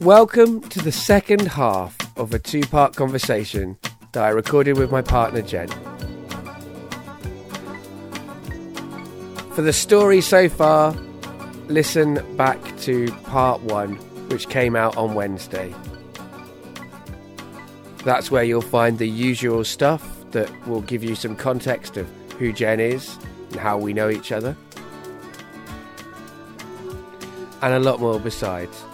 Welcome to the second half of a two part conversation that I recorded with my partner Jen. For the story so far, listen back to part one, which came out on Wednesday. That's where you'll find the usual stuff that will give you some context of who Jen is and how we know each other. And a lot more besides.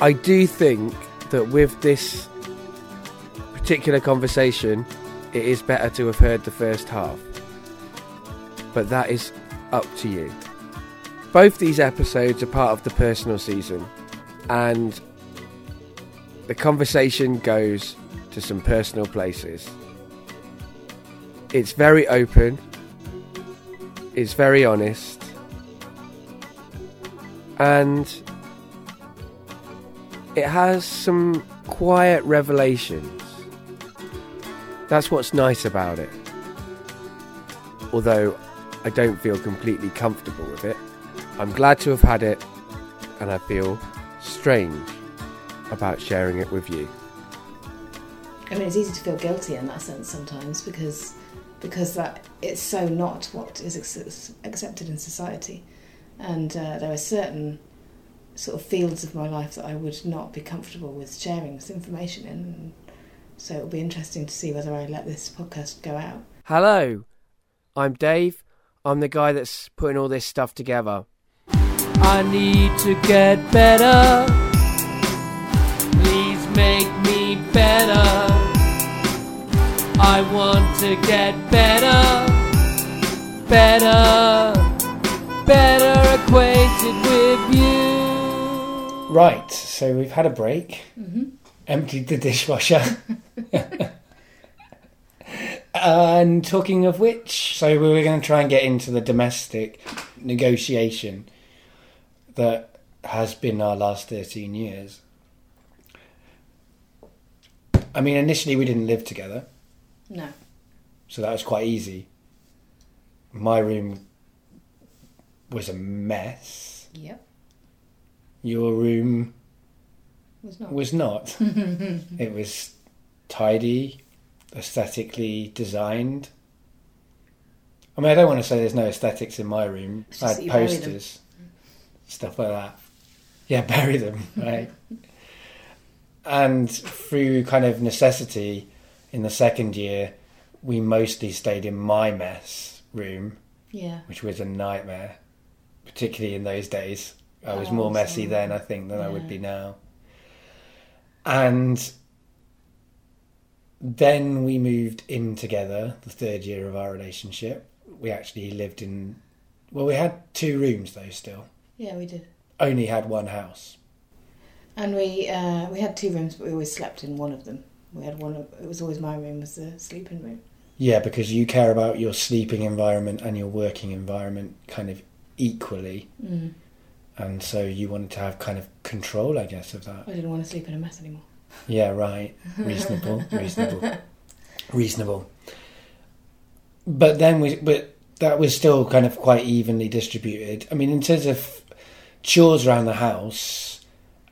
I do think that with this particular conversation, it is better to have heard the first half. But that is up to you. Both these episodes are part of the personal season, and the conversation goes to some personal places. It's very open, it's very honest, and it has some quiet revelations. That's what's nice about it. Although I don't feel completely comfortable with it, I'm glad to have had it, and I feel strange about sharing it with you. I mean, it's easy to feel guilty in that sense sometimes because because that it's so not what is accepted in society, and uh, there are certain sort of fields of my life that I would not be comfortable with sharing this information in. And so it'll be interesting to see whether I let this podcast go out. Hello, I'm Dave. I'm the guy that's putting all this stuff together. I need to get better. Please make me better. I want to get better, better, better acquainted with you. Right, so we've had a break, Mm-hmm. emptied the dishwasher. and talking of which, so we were going to try and get into the domestic negotiation that has been our last 13 years. I mean, initially we didn't live together, No. so that was quite easy. My room was a mess. Yep. Your room Was not. was not. it was tidy, aesthetically designed. I mean, I don't want to say there's no aesthetics in my room. I had that you bury them. posters, stuff like that. Yeah, bury them, right? and through kind of necessity, in the second year, we mostly stayed in my mess room, Yeah. which was a nightmare, particularly in those days. I was Oh, more messy then, I think, than I would be now. And then we moved in together, the third year of our relationship. We actually lived in, well, we had two rooms though, still. Yeah, we did. Only had one house. And we uh, we had two rooms, but we always slept in one of them. We had one. Of, it was always my room was the sleeping room. Yeah, because you care about your sleeping environment and your working environment kind of equally. Mm. And so you wanted to have kind of control, I guess, of that. I didn't want to sleep in a mess anymore. Yeah, right. Reasonable, reasonable, reasonable. But then we, but that was still kind of quite evenly distributed. I mean, in terms of chores around the house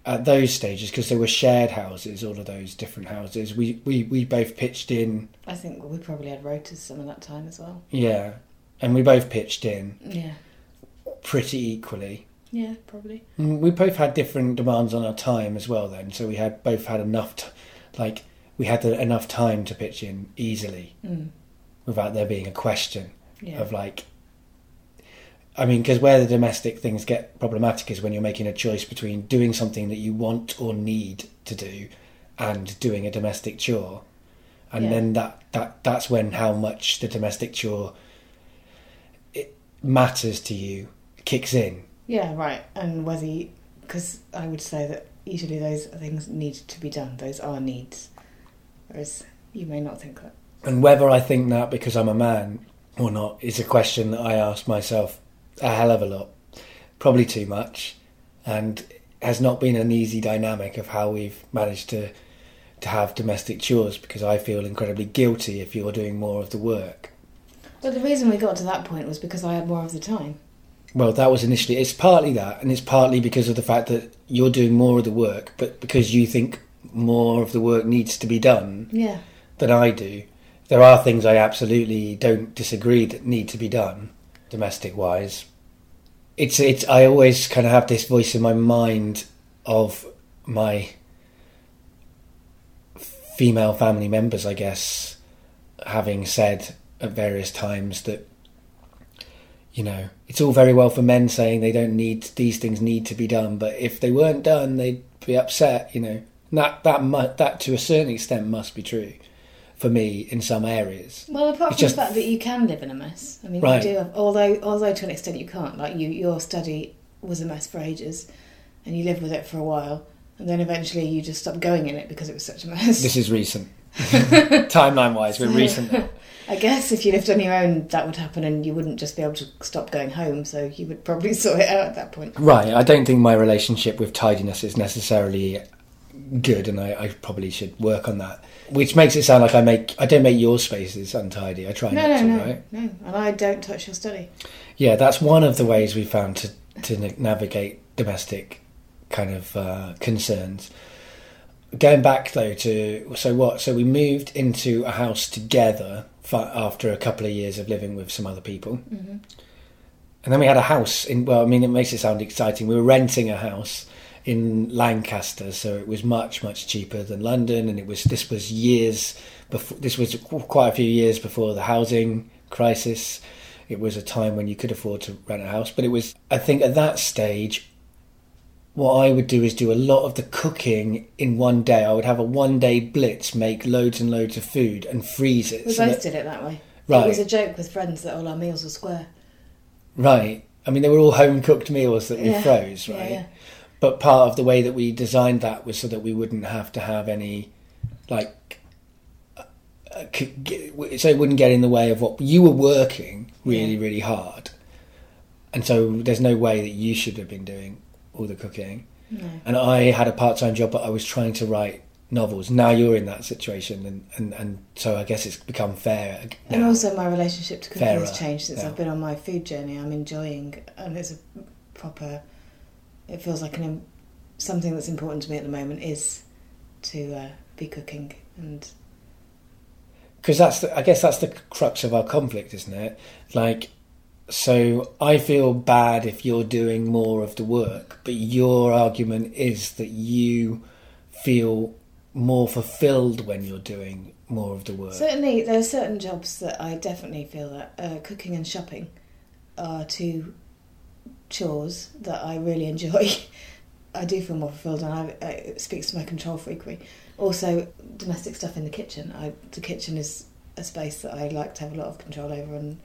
at those stages, because there were shared houses, all of those different houses, we, we, we both pitched in, I think we probably had rotas some of that time as well. yeah, and we both pitched in Yeah. pretty equally. Yeah, probably. Mm, We both had different demands on our time as well, then. So we had both had enough, t- like we had the, enough time to pitch in easily Mm. without there being a question Yeah. of like. I mean, because where the domestic things get problematic is when you're making a choice between doing something that you want or need to do, and doing a domestic chore, and Yeah. then that that that's when how much the domestic chore it matters to you kicks in. Yeah, right. And whether because I would say that usually those things need to be done. Those are needs, whereas you may not think that. And whether I think that because I'm a man or not is a question that I ask myself a hell of a lot. Probably too much. And has not been an easy dynamic of how we've managed to to have domestic chores because I feel incredibly guilty if you're doing more of the work. But the reason we got to that point was because I had more of the time. Well, that was initially. It's partly that, and it's partly because of the fact that you're doing more of the work, but because you think more of the work needs to be done Yeah. than I do. There are things I absolutely don't disagree that need to be done, domestic wise. It's it's. I always kind of have this voice in my mind of my female family members, I guess, having said at various times that you know it's all very well for men saying they don't need these things need to be done, but if they weren't done, they'd be upset. You know And that that mu- that to a certain extent must be true for me in some areas. Well, apart It's from just- the fact that you can live in a mess. I mean, Right. you do. Have, although, although to an extent you can't. Like you, your study was a mess for ages, and you lived with it for a while, and then eventually you just stopped going in it because it was such a mess. This is recent. Timeline wise, we're recent. now. I guess if you lived on your own, that would happen, and you wouldn't just be able to stop going home. So you would probably sort it out at that point. Right. I don't think my relationship with tidiness is necessarily good, and I, I probably should work on that. Which makes it sound like I make I don't make your spaces untidy. I try No, not no, to, no, right? no. And I don't touch your study. Yeah, that's one of the ways we found to to navigate domestic kind of uh, concerns. Going back though to so what? So we moved into a house together after a couple of years of living with some other people, hmm and then we had a house in. Well, I mean, it makes it sound exciting. We were renting a house in Lancaster, so it was much much cheaper than London, and it was this was years before. This was quite a few years before the housing crisis. It was a time when you could afford to rent a house, but it was. I think at that stage, what I would do is do a lot of the cooking in one day. I would have a one day blitz, make loads and loads of food, and freeze it. We so both that- did it that way. Right. It was a joke with friends that all our meals were square. Right. I mean, they were all home cooked meals that we Yeah. froze, right? yeah. yeah. But part of the way that we designed that was so that we wouldn't have to have any, like, uh, uh, so it wouldn't get in the way of what you were working really, really hard. And so there's no way that you should have been doing all the cooking. No. And I had a part time job, but I was trying to write novels. Now you're in that situation, and, and, and so I guess it's become fair. And also, my relationship to cooking has changed since yeah. I've been on my food journey. I'm enjoying, and it's a proper. It feels like an something that's important to me at the moment is to uh, be cooking, and because that's the, I guess that's the crux of our conflict, isn't it? Like, so I feel bad if you're doing more of the work, but your argument is that you feel more fulfilled when you're doing more of the work. certainly there are certain jobs that I definitely feel that uh, cooking and shopping are two chores that I really enjoy. I do feel more fulfilled, and I, I, it speaks to my control freakery. Also, domestic stuff in the kitchen. I, the kitchen is a space that I like to have a lot of control over, and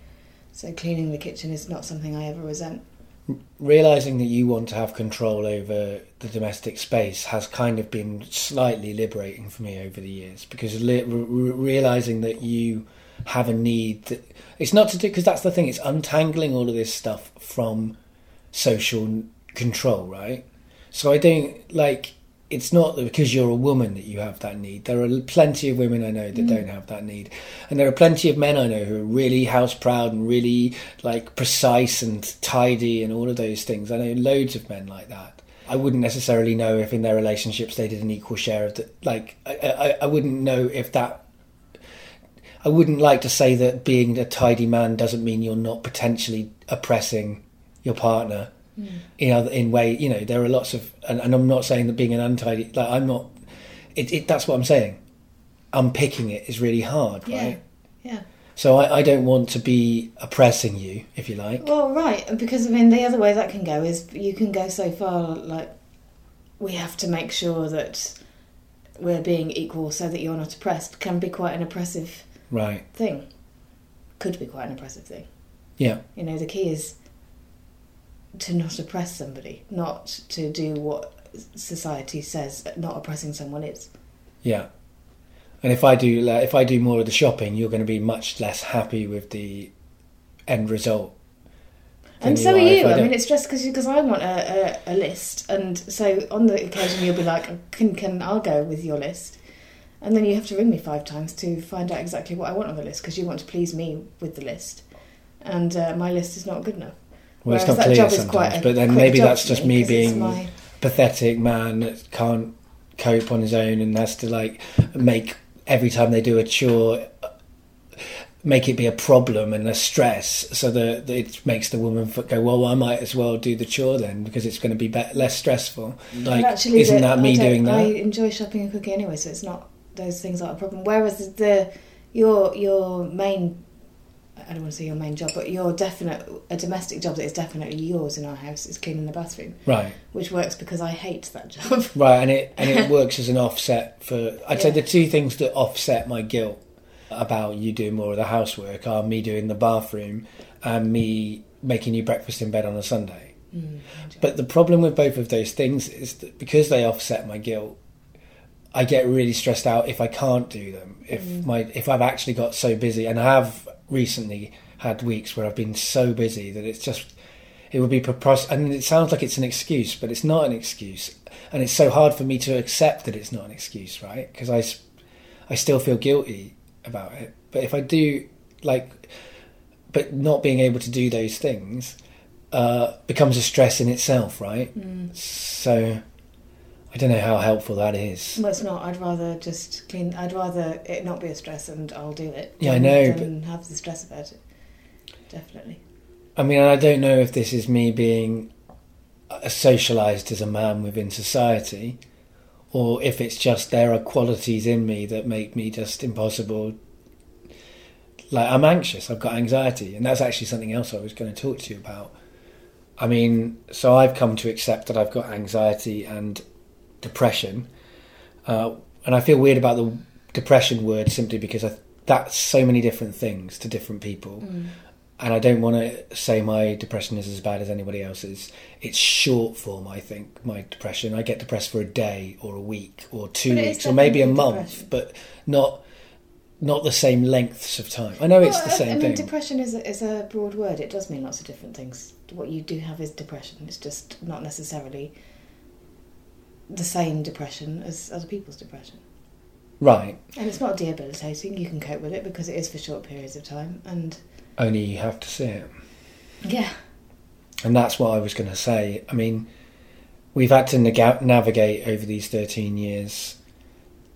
so cleaning the kitchen is not something I ever resent. Realizing that you want to have control over the domestic space has kind of been slightly liberating for me over the years because li- re- re- realizing that you have a need that it's not to do because that's the thing it's untangling all of this stuff from social control right so i don't like it's not because you're a woman that you have that need. There are plenty of women i know that Mm. don't have that need. And there are plenty of men i know who are really house proud and really like precise and tidy and all of those things. I know loads of men like that. I wouldn't necessarily know if in their relationships they did an equal share of the like i, I, I wouldn't know if that I wouldn't like to say that being a tidy man doesn't mean you're not potentially oppressing your partner in other in way. You know, there are lots of, and, and I'm not saying that being an untidy, like I'm not. It, it that's what I'm saying. Unpicking it is really hard, Yeah. right? Yeah. So I, I don't want to be oppressing you, if you like. Well, right, because I mean, the other way that can go is you can go so far like we have to make sure that we're being equal so that you're not oppressed. Can be quite an oppressive Right? thing. Could be quite an oppressive thing. Yeah. You know, the key is to not oppress somebody, not to do what society says not oppressing someone is. Yeah. And if I do like, if I do more of the shopping, you're going to be much less happy with the end result. And so are you. I, don't. mean, it's just because because I want a, a, a list, and so on the occasion you'll be like, "Can can I'll go with your list?" And then you have to ring me five times to find out exactly what I want on the list because you want to please me with the list, and uh, my list is not good enough. Well, it's not clear sometimes, but then maybe that's just me being my- pathetic man that can't cope on his own and has to like make every time they do a chore make it be a problem and a stress so that it makes the woman go well I might as well do the chore then because it's going to be, be- less stressful. Mm. Like actually, isn't the- that me doing that? I enjoy shopping and cooking anyway, so it's not those things aren't a problem. Whereas the your your main I don't want to say your main job, but your definite a domestic job that is definitely yours in our house is cleaning the bathroom, right which works because I hate that job. right and it and it works as an offset for I'd say the two things that offset my guilt about you doing more of the housework are me doing the bathroom and me making you breakfast in bed on a Sunday Mm, But the problem with both of those things is that because they offset my guilt, I get really stressed out if I can't do them. If Mm. my if I've actually got so busy, and I have recently had weeks where I've been so busy that it's just it would be preposterous. And it sounds like it's an excuse, but it's not an excuse. And it's so hard for me to accept that it's not an excuse, right? Because I, I still feel guilty about it. But if I do like, but not being able to do those things uh, becomes a stress in itself, right? Mm. So I don't know how helpful that is. Well, it's not. I'd rather just clean. I'd rather it not be a stress, and I'll do it. Yeah, I know, Than have the stress about it. Definitely. I mean, I don't know if this is me being socialized as a man within society, or if it's just there are qualities in me that make me just impossible. Like I'm anxious, I've got anxiety, and that's actually something else I was going to talk to you about. I mean, so I've come to accept that I've got anxiety and depression, uh, and I feel weird about the depression word simply because I, that's so many different things to different people Mm. and I don't want to say my depression is as bad as anybody else's. It's short form, I think. My depression, I get depressed for a day or a week or two But weeks or maybe a definitely month, depression. but not not the same lengths of time. I know it's the same I mean, thing. depression is a, is a broad word. It does mean lots of different things. What you do have is depression. It's just not necessarily the same depression as other people's depression. right. And it's not debilitating. You can cope with it because it is for short periods of time. And Only you have to see it. yeah, And that's what I was going to say. I mean, we've had to nega- navigate over these 13 years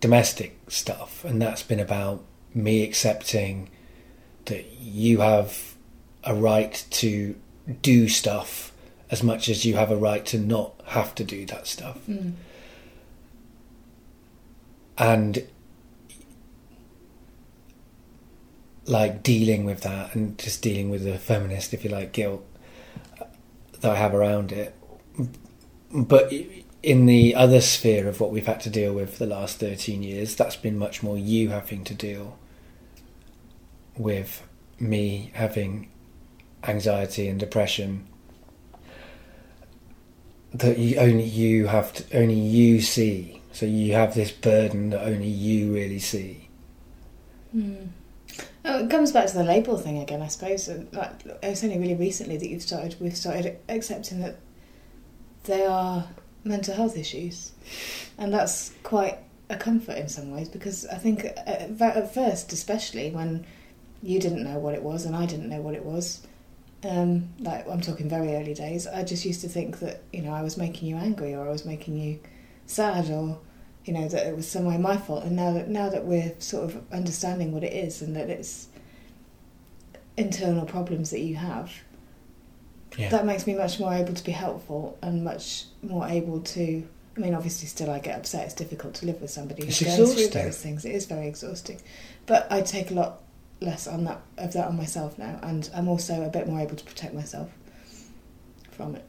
domestic stuff, and that's been about me accepting that you have a right to do stuff as much as you have a right to not have to do that stuff. mm. And like dealing with that and just dealing with the feminist, if you like, guilt that I have around it. But in the other sphere of what we've had to deal with for the last 13 years, that's been much more you having to deal with me having anxiety and depression that you, only you have to only you see so you have this burden that only you really see Mm. Oh, it comes back to the label thing again, I suppose. Like, it's only really recently that you've started. We've started accepting that they are mental health issues, and that's quite a comfort in some ways because I think at, at first, especially when you didn't know what it was and I didn't know what it was. Um, like I'm talking very early days. I just used to think that you know I was making you angry or I was making you sad or you know that it was some way my fault. And now that now that we're sort of understanding what it is and that it's internal problems that you have, yeah that makes me much more able to be helpful and much more able to. I mean, obviously, still I get upset. It's difficult to live with somebody who's going through those things. It is very exhausting, but I take a lot less on that of that on myself now, and I'm also a bit more able to protect myself from it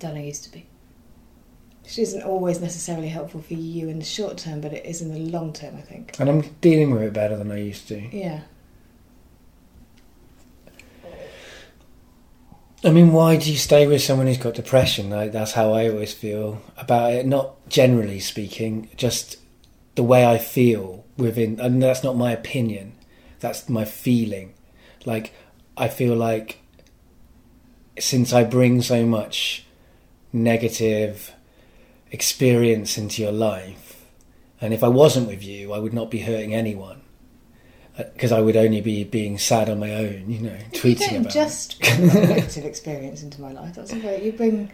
than I used to be. Which isn't always necessarily helpful for you in the short term, but it is in the long term. I think. and i'm dealing with it better than i used to Yeah. i mean why do you stay with someone who's got depression like, that's how i always feel about it not generally speaking just the way i feel within and that's not my opinion that's my feeling like i feel like since i bring so much negative experience into your life and if i wasn't with you i would not be hurting anyone uh, because I would only be being sad on my own, you know, you tweeting don't about just bring a negative experience into my life. That's very, you bring.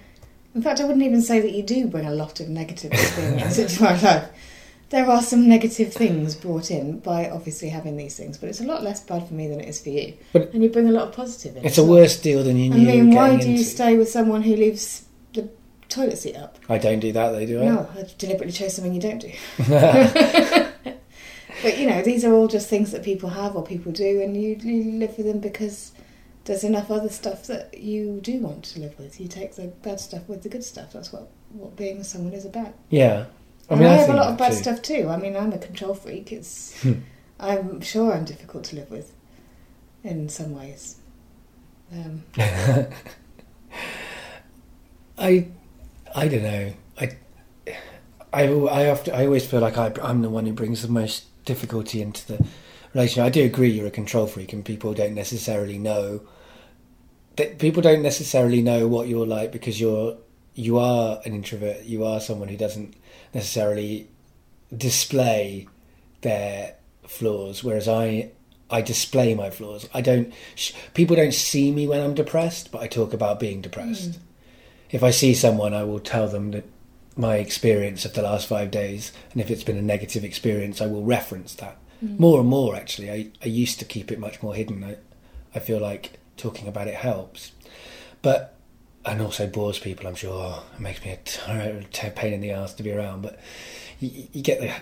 In fact, I wouldn't even say that you do bring a lot of negative experience into my life. There are some negative things brought in by obviously having these things, but it's a lot less bad for me than it is for you. But- and you bring a lot of positive in. It's a worse deal than you I knew. mean, why do you into. stay with someone who leaves the toilet seat up? I don't do that, though, do I? No, I deliberately chose something you don't do. But you know, these are all just things that people have or people do, and you, you live with them because there's enough other stuff that you do want to live with. You take the bad stuff with the good stuff. That's what what being with someone is about. yeah. I mean, and I, I, have a lot of bad too. stuff too. I mean, I'm a control freak. It's Hmm. I'm sure I'm difficult to live with in some ways. Um, I, I don't know. I, I, I often, I always feel like I, I'm the one who brings the most difficulty into the relationship. I do agree you're a control freak, and people don't necessarily know. That people don't necessarily know what you're like because you're you are an introvert. You are someone who doesn't necessarily display their flaws, whereas I I display my flaws. I don't. Sh- people don't see me when I'm depressed, but I talk about being depressed. Hmm. If I see someone, I will tell them that my experience of the last five days, and if it's been a negative experience, I will reference that hmm. more and more. Actually, I I used to keep it much more hidden. I I feel like talking about it helps, but and also bores people. I'm sure it makes me a t- pain in the ass to be around, but you, you get the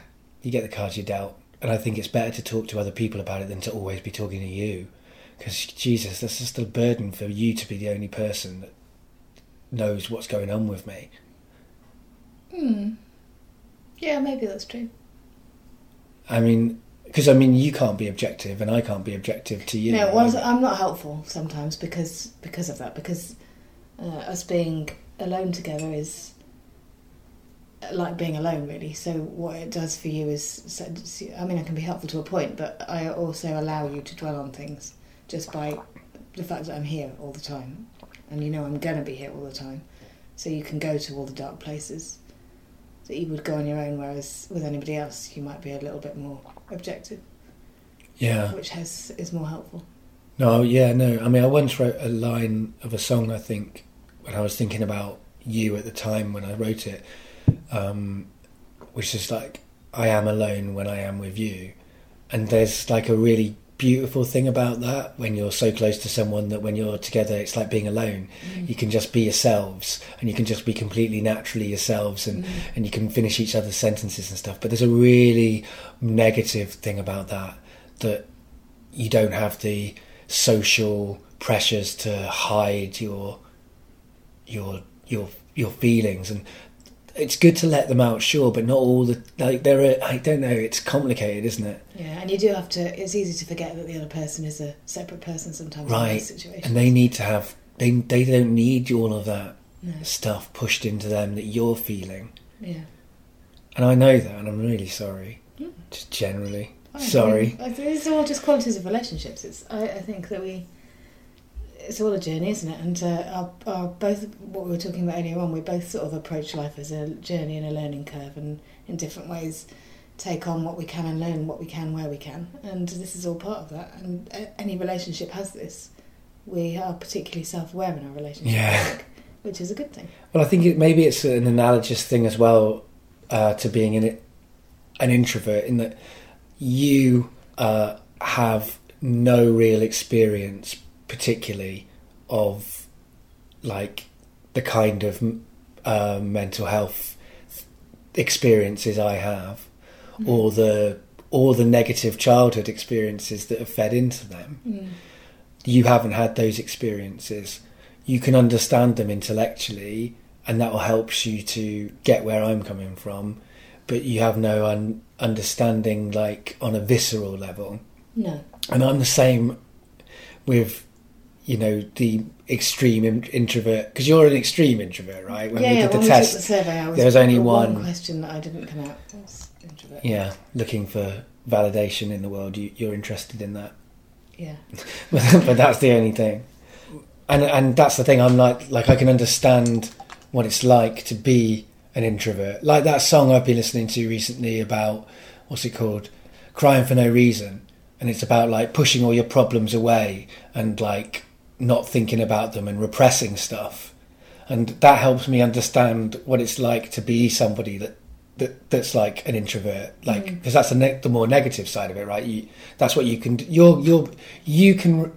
you get the cards you dealt, and I think it's better to talk to other people about it than to always be talking to you, because Jesus, that's just a burden for you to be the only person that knows what's going on with me. hmm. Yeah, maybe that's true. I mean, because I mean, you can't be objective, and I can't be objective to you. No, well, I'm not helpful sometimes because because of that. Because uh, us being alone together is uh, like being alone, really. So what it does for you is, I mean, I can be helpful to a point, but I also allow you to dwell on things just by the fact that I'm here all the time, and you know I'm gonna be here all the time. So you can go to all the dark places that you would go on your own, whereas with anybody else you might be a little bit more objective, yeah. which has is more helpful. No, yeah, no. I mean, I once wrote a line of a song. I think when I was thinking about you at the time when I wrote it, um, which is like, "I am alone when I am with you," and there's like a really beautiful thing about that when you're so close to someone that when you're together, it's like being alone. You can just be yourselves, and you can just be completely naturally yourselves, and and you can finish each other's sentences and stuff. But there's a really negative thing about that that you don't have the social pressures to hide your your your your feelings and it's good to let them out sure but not all the like there are i don't know it's complicated isn't it Yeah, and you do have to. It's easy to forget that the other person is a separate person sometimes in right and they need to have they they don't need all of that No. stuff pushed into them that you're feeling Yeah. and i know that and i'm really sorry Mm. just generally sorry I mean, These are all just qualities of relationships. It's. I, I think that we. It's all a journey, isn't it? And uh, our, our both what we were talking about earlier on, we both sort of approach life as a journey and a learning curve, and in different ways, take on what we can and learn what we can where we can. And this is all part of that. And uh, any relationship has this. We are particularly self-aware in our relationship, Yeah. think, which is a good thing. Well, I think it, maybe it's an analogous thing as well uh, to being an, an introvert in that you uh, have no real experience, particularly of like the kind of uh, mental health experiences I have, or the or the negative childhood experiences that have fed into them Mm. you haven't had those experiences, you can understand them intellectually, and that will help you to get where I'm coming from. But you have no un- understanding, like on a visceral level. No. And I'm the same with, you know, the extreme introvert because you're an extreme introvert, right? When yeah, we did the test, took the survey, was there was only the one- question that I didn't come out yeah, looking for validation in the world, you, you're interested in that. Yeah. but that's the only thing. And and that's the thing. I'm like like I can understand what it's like to be an introvert. Like that song I've been listening to recently about what's it called, "Crying for No Reason." and it's about like pushing all your problems away and like not thinking about them and repressing stuff and that helps me understand what it's like to be somebody that, that that's like an introvert like mm. because that's the, ne- the more negative side of it right you, that's what you can you're you're you can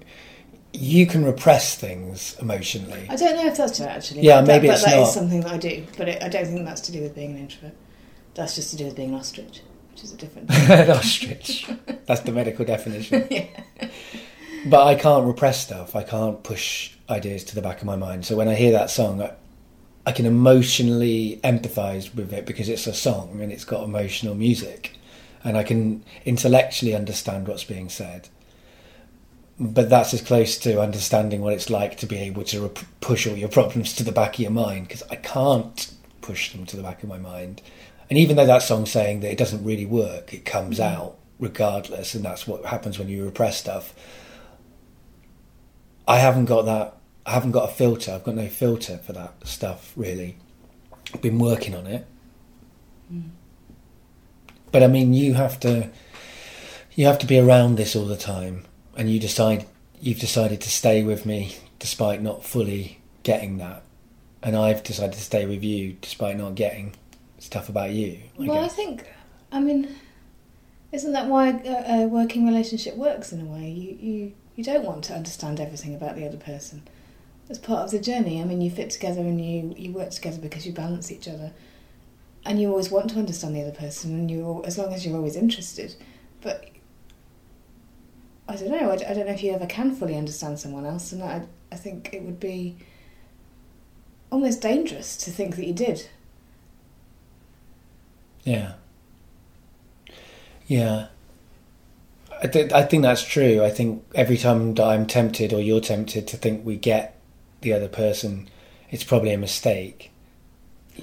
you can repress things emotionally I don't know if that's actually. Yeah, That- maybe but it's that is not. something that I do, but it, I don't think that's to do with being an introvert. That's just to do with being an ostrich, which is a different. an ostrich that's the medical definition but i can't repress stuff. I can't push ideas to the back of my mind. So when i hear that song I, I can emotionally empathize with it because it's a song and it's got emotional music. And i can intellectually understand what's being said. But that's as close to understanding what it's like to be able to rep- push all your problems to the back of your mind because i can't push them to the back of my mind. And even though that song's saying that it doesn't really work it comes mm. out regardless. And that's what happens when you repress stuff i haven't got that i haven't got a filter i've got no filter for that stuff really. I've been working on it. Hmm. But i mean you have to you have to be around this all the time and you decide you've decided to stay with me despite not fully getting that. And i've decided to stay with you despite not getting stuff about you I well, I think, I mean, isn't that why a, a working relationship works in a way? You, you you don't want to understand everything about the other person. It's part of the journey. I mean, you fit together and you you work together because you balance each other, and you always want to understand the other person, and you as long as you're always interested. But I don't know. I don't know if you ever can fully understand someone else, and I I think it would be almost dangerous to think that you did. Yeah. Yeah. I, th- I think that's true. I think every time that I'm tempted or you're tempted to think we get the other person, it's probably a mistake.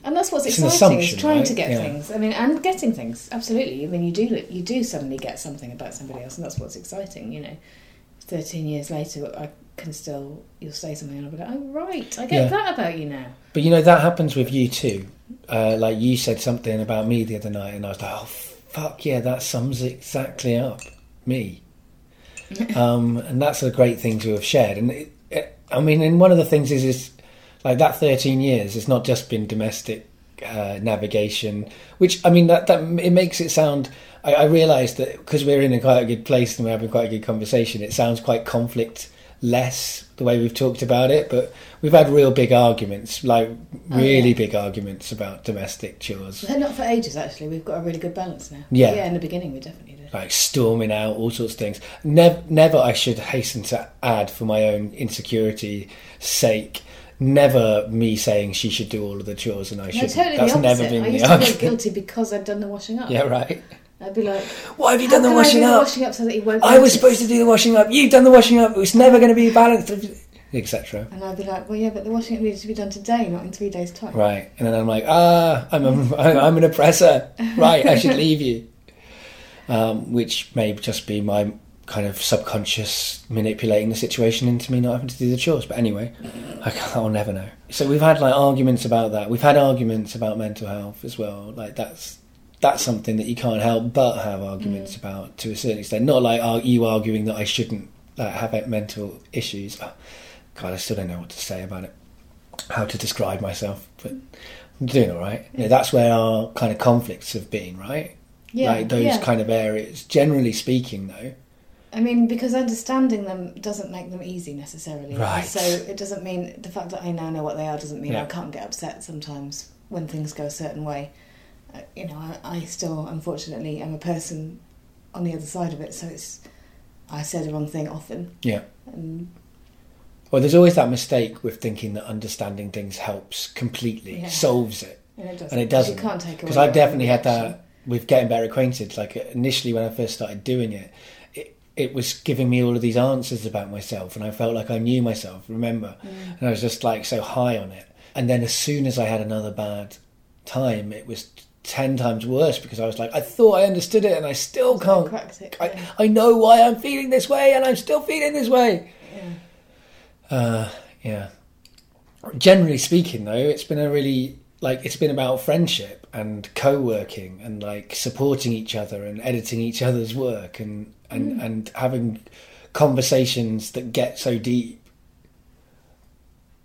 And that's what's It's exciting is trying right? to get Yeah. things. I mean, and getting things. Absolutely. I mean, you do you do suddenly get something about somebody else, and that's what's exciting. You know, thirteen years later, I can still you'll say something, and I'll be like, "Oh, right, I get Yeah. that about you now." But you know, that happens with you too. Uh, like you said something about me the other night, and I was like, oh, fuck yeah, that sums exactly up me. um, and that's a great thing to have shared. And it, it, I mean, and one of the things is, is like that 13 years, it's not just been domestic uh, navigation, which I mean, that, that it makes it sound. I, I realise that because we're in a quite a good place and we're having quite a good conversation, it sounds quite conflict less the way we've talked about it, but we've had real big arguments, like Oh, really yeah. big arguments about domestic chores, They're not for ages, actually. We've got a really good balance now. Yeah. yeah. In the beginning, we definitely. Like storming out, all sorts of things. Never, never, I should hasten to add for my own insecurity sake. Never me saying she should do all of the chores and I No, should. totally That's the never been I the used to feel guilty because I'd done the washing up. Yeah, right. I'd be like, Why have you done the washing do up? The washing up so that he won't. I was notice?" supposed to do the washing up. You've done the washing up. It's never going to be balanced, etc. And I'd be like, well, yeah, but the washing up needs to be done today, not in three days' time. Right, and then I'm like, ah, I'm a, I'm an oppressor. Right, I should leave you. Um, which may just be my kind of subconscious manipulating the situation into me not having to do the chores. But anyway, I can't, I'll never know. So we've had like arguments about that. We've had arguments about mental health as well. Like that's that's something that you can't help but have arguments about to a certain extent. Not like are you arguing that I shouldn't like, have mental issues. Oh, God, I still don't know what to say about it. How to describe myself, but I'm doing all right. You know, that's where our kind of conflicts have been, right? Yeah, like those yeah. kind of areas. Generally speaking, though, I mean, because understanding them doesn't make them easy necessarily. Right. So it doesn't mean the fact that I now know what they are doesn't mean Yeah. I can't get upset sometimes when things go a certain way. Uh, you know, I, I still, unfortunately, am a person on the other side of it. So it's I say the wrong thing often. Yeah. And well, there's always that mistake with thinking that understanding things helps completely, Yeah. solves it. and it doesn't. and it doesn't You can't take away. because I've definitely had that with getting better acquainted. Like initially, when I first started doing it, it, it was giving me all of these answers about myself, and I felt like I knew myself. Remember, Mm. and I was just like so high on it. And then as soon as I had another bad time, it was ten times worse because I was like, I thought I understood it, and I still can't. it. I. I know why I'm feeling this way, and I'm still feeling this way. Yeah. Uh, yeah. Generally speaking, though, it's been a really like it's been about friendship and co-working and like supporting each other and editing each other's work and and mm. and having conversations that get so deep.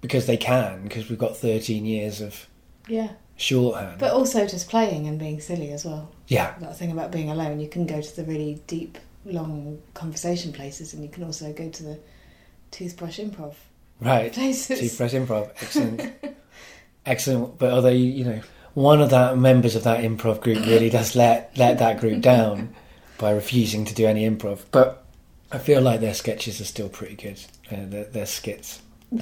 Because they can because we've got 13 years of Yeah. shorthand. But also just playing and being silly as well. yeah. That thing about being alone, you can go to the really deep, long conversation places, and you can also go to the toothbrush improv right. places. toothbrush improv. Excellent. Excellent. But although you know one of the members of that improv group really does let let that group down by refusing to do any improv. But i feel like their sketches are still pretty good. Uh, their, their skits.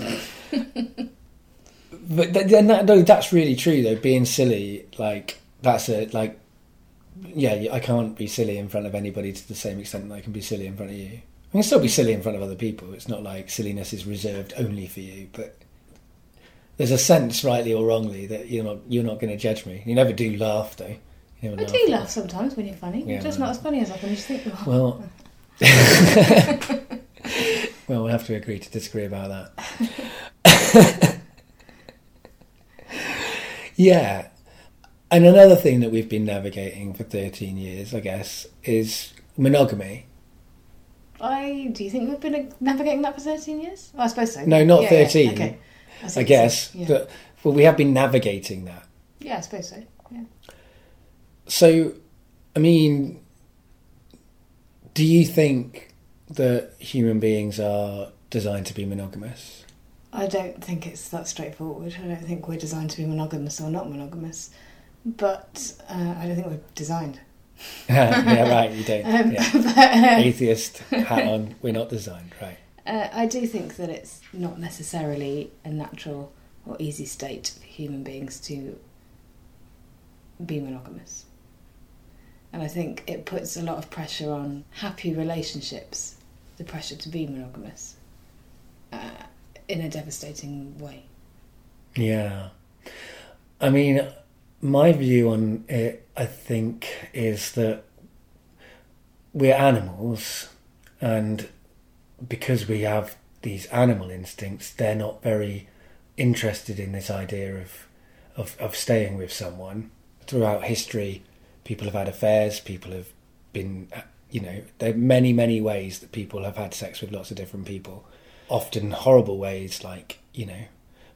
But th- then that, no, that's really true though. Being silly like that's a like yeah i can't be silly in front of anybody to the same extent that i can be silly in front of you. I can still be silly in front of other people. It's not like silliness is reserved only for you, but there's a sense, rightly or wrongly, that you're not you're not going to judge me. You never do laugh, though. I do laugh sometimes when you're funny. Yeah, you're just not as funny as I can just think. Well, well, we'll have to agree to disagree about that. yeah, and another thing that we've been navigating for 13 years, I guess, is monogamy. I do you think we've been navigating that for thirteen years? Oh, I suppose so. No, not Yeah, yeah, 13. okay. I what guess, you're. Yeah. but well, we have been navigating that. yeah, I suppose so. Yeah. So, I mean, do you think that human beings are designed to be monogamous? I don't think it's that straightforward. I don't think we're designed to be monogamous or not monogamous, but uh, I don't think we're designed. yeah, right. You don't. Um, yeah. but, uh, Atheist hat on. We're not designed, right? Uh, I do think that it's not necessarily a natural or easy state for human beings to be monogamous. And I think it puts a lot of pressure on happy relationships, the pressure to be monogamous, uh, in a devastating way. Yeah. I mean, my view on it, I think, is that we're animals, and because we have these animal instincts, they're not very interested in this idea of, of, of staying with someone. Throughout history, people have had affairs, people have been, uh, you know, there are many, many ways that people have had sex with lots of different people. Often horrible ways, like, you know,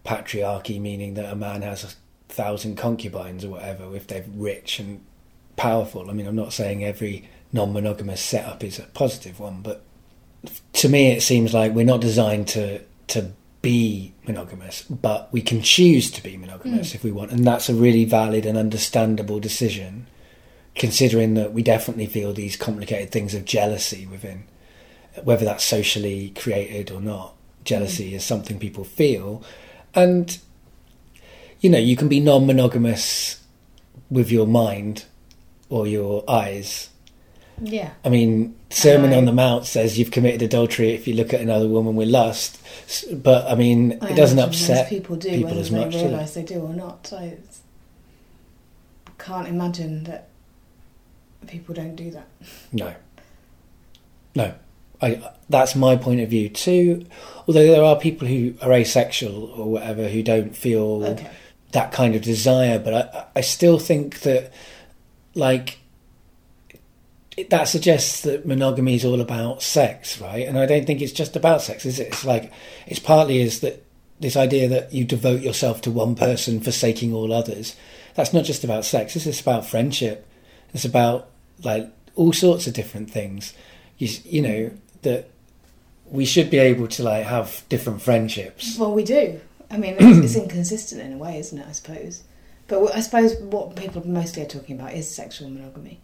patriarchy, meaning that a man has a thousand concubines or whatever if they're rich and powerful. I mean, I'm not saying every non monogamous setup is a positive one, but to me, it seems like we're not designed to, to be monogamous, but we can choose to be monogamous mm. if we want. And that's a really valid and understandable decision, considering that we definitely feel these complicated things of jealousy within, whether that's socially created or not. Jealousy mm. is something people feel. And, you know, you can be non monogamous with your mind or your eyes. Yeah. I mean, Sermon I- on the Mount says you've committed adultery if you look at another woman with lust. But, I mean, I it doesn't upset people do people as much, it? realise they do or not. I can't imagine that people don't do that. No. No. I, that's my point of view too. Although there are people who are asexual or whatever who don't feel Okay. that kind of desire, but I, I still think that, like, that suggests that monogamy is all about sex, right? And I don't think it's just about sex, is it? It's like it's partly is that this idea that you devote yourself to one person, forsaking all others. That's not just about sex. This is about friendship. It's about like all sorts of different things. You, you know that we should be able to like have different friendships. Well, we do. I mean, it's, it's inconsistent in a way, isn't it? I suppose. But I suppose what people mostly are talking about is sexual monogamy.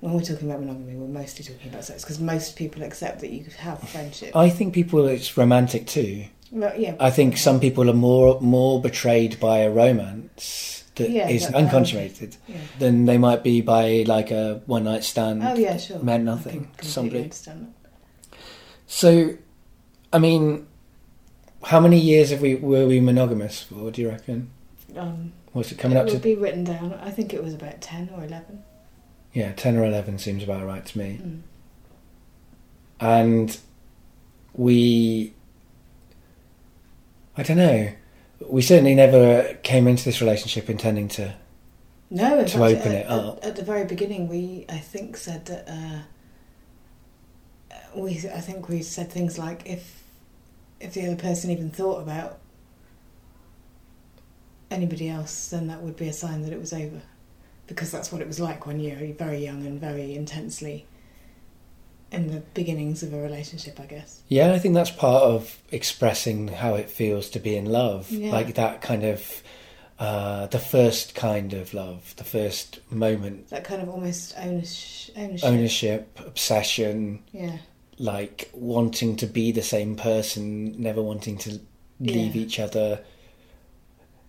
When we're talking about monogamy, we're mostly talking about sex because most people accept that you could have friendship. I think people it's romantic too. Well, yeah. I think some people are more more betrayed by a romance that is Yeah, unconsummated Yeah. than they might be by like a one night stand. Oh yeah, sure. meant nothing to somebody. understand that. So, I mean, how many years have we were we monogamous for? Do you reckon? Um, What's it coming up? it up would to? be written down. I think it was about ten or eleven. Yeah, ten or eleven seems about right to me. Mm. And we, I don't know. we certainly never came into this relationship intending to. No, To fact, open at, it up. At, at the very beginning, we I think said that uh, we I think we said things like if if the other person even thought about anybody else, then that would be a sign that it was over, because that's what it was like when you're very young and very intensely in the beginnings of a relationship, I guess. Yeah, I think that's part of expressing how it feels to be in love. Yeah. Like that kind of. Uh, the first kind of love, the first moment, That kind of almost ownership. Ownership. ownership, obsession, Yeah. like wanting to be the same person, never wanting to leave Yeah. each other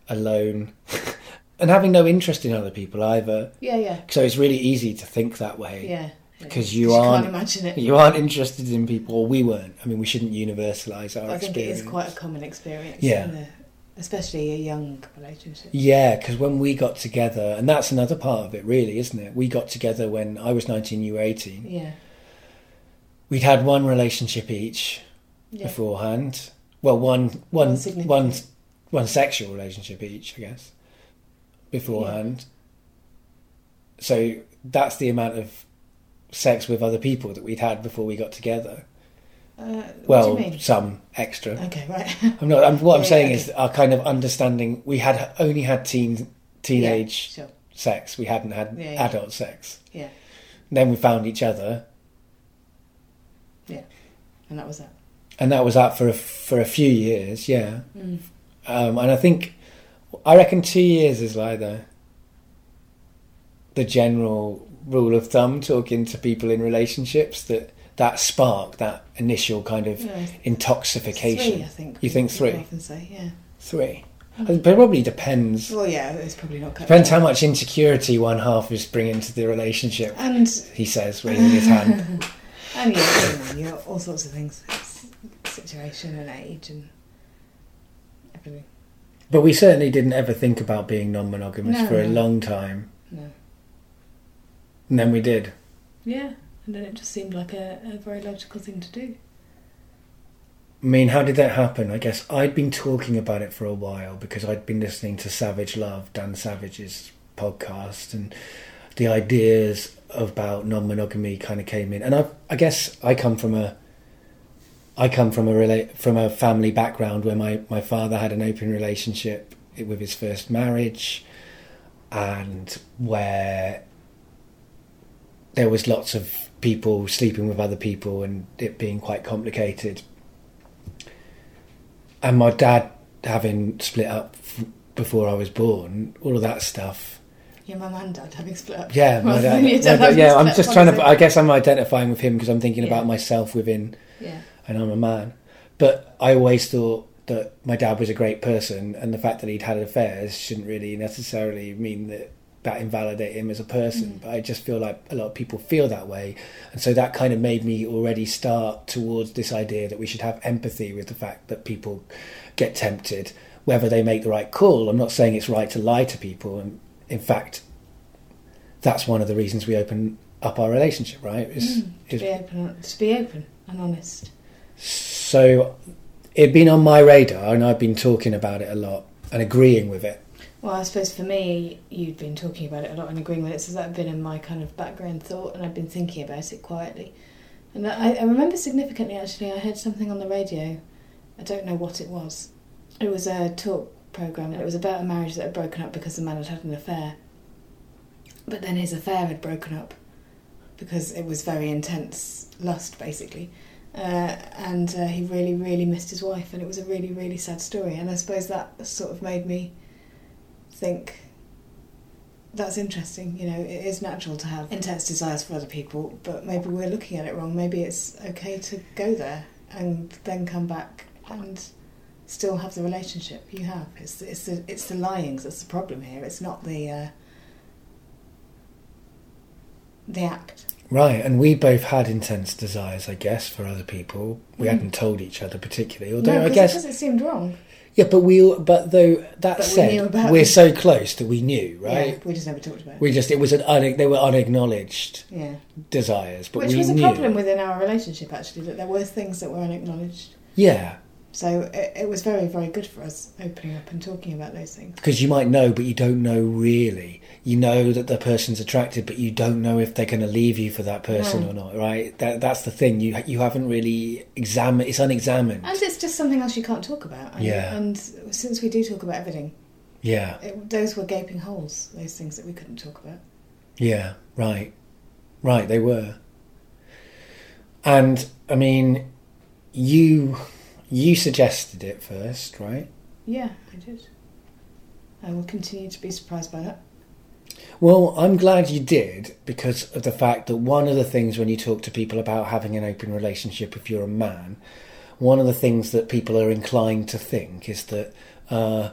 alone, and having no interest in other people either. Yeah. Yeah. So it's really easy to think that way Yeah. because you aren't imagine it. you aren't interested in people. Or we weren't. I mean, we shouldn't universalize our I think it experience. is quite a common experience. Yeah. Especially a young relationship. Yeah, because when we got together, and that's another part of it, really, isn't it? We got together when I was nineteen, you were eighteen. Yeah. We'd had one relationship each Yeah. beforehand. Well, one, one, one, one sexual relationship each, I guess, beforehand. So that's the amount of sex with other people that we'd had before we got together. Uh, Well, what do you mean? some extra. Okay, right. I'm not. I'm, what I'm Yeah, saying okay. is our kind of understanding. We had only had teen teenage Yeah, sure. sex. We hadn't had Yeah, yeah. adult sex. Yeah. Then we found each other, Yeah, And that was that. and that was that for a, for a few years. Yeah, Mm. um, and I think I reckon two years is like the the general rule of thumb. Talking to people in relationships that that spark, that initial kind of Yeah. intoxication. Three, I think. You think three? Often say, yeah. Three. Mm. It probably depends. Well, yeah, it's probably not. Depends how much insecurity one half is bringing to the relationship. And He says, raising his hand. and yeah, you know, all sorts of things, S- situation and age and everything. But we certainly didn't ever think about being non-monogamous No, for a no. long time, No. and then we did. Yeah, and then it just seemed like a, a very logical thing to do. I mean, how did that happen? I guess I'd been talking about it for a while because I'd been listening to Savage Love, Dan Savage's podcast, and the ideas about non-monogamy kind of came in. And I, I guess I come from a, I come from a rela- from a family background where my my father had an open relationship with his first marriage, and where there was lots of people sleeping with other people and it being quite complicated and my dad having split up f- before I was born, all of that stuff. Your mum and dad having split up. Yeah, my dad, my dad- yeah. I'm just trying to. I guess I'm identifying with him because I'm thinking Yeah. about myself within, Yeah. And I'm a man. But I always thought that my dad was a great person, and the fact that he'd had affairs shouldn't really necessarily mean that that invalidate him as a person. Mm. But I just feel like a lot of people feel that way, and so that kind of made me already start towards this idea that we should have empathy with the fact that people get tempted, whether they make the right call. I'm not saying it's right to lie to people, and in fact, that's one of the reasons we open up our relationship, right? Is, Mm, is be open, to be open and honest. So it'd been on my radar, and I've been talking about it a lot and agreeing with it. Well, I suppose for me, you'd been talking about it a lot and agreeing with it, so that had been in my kind of background thought, and I'd been thinking about it quietly. And I, I remember significantly, actually, I heard something on the radio. I don't know what it was. It was a talk program. and It was about a marriage that had broken up because the man had had an affair. But then his affair had broken up because it was very intense lust, basically. Uh, and uh, he really, really missed his wife, and it was a really, really sad story. And I suppose that sort of made me think that's interesting. You know, it is natural to have intense desires for other people, but maybe we're looking at it wrong. Maybe it's okay to go there and then come back and still have the relationship you have. It's it's the it's the lyings that's the problem here. It's not the uh, the act. Right, and we both had intense desires, I guess, for other people. We Mm. hadn't told each other particularly, although no, I guess because it seemed wrong. yeah. But we, but though that But we said, we're it. so close that we knew, right? Yeah, we just never talked about it. We just it was an un, they were unacknowledged yeah, desires, but which we was a knew. problem within our relationship actually that there were things that were unacknowledged. Yeah, So it, it was very, very good for us opening up and talking about those things. because you might know, but you don't know really. You know that the person's attracted, but you don't know if they're going to leave you for that person No. or not. Right? That that's the thing. You you haven't really examined. It's unexamined. And it's just something else you can't talk about. And, Yeah. And since we do talk about everything, yeah. it, those were gaping holes, those things that we couldn't talk about. Yeah. Right. Right. They were. And I mean, you you suggested it first, right? Yeah, I did. I will continue to be surprised by that. Well, I'm glad you did because of the fact that one of the things when you talk to people about having an open relationship, if you're a man, one of the things that people are inclined to think is that uh,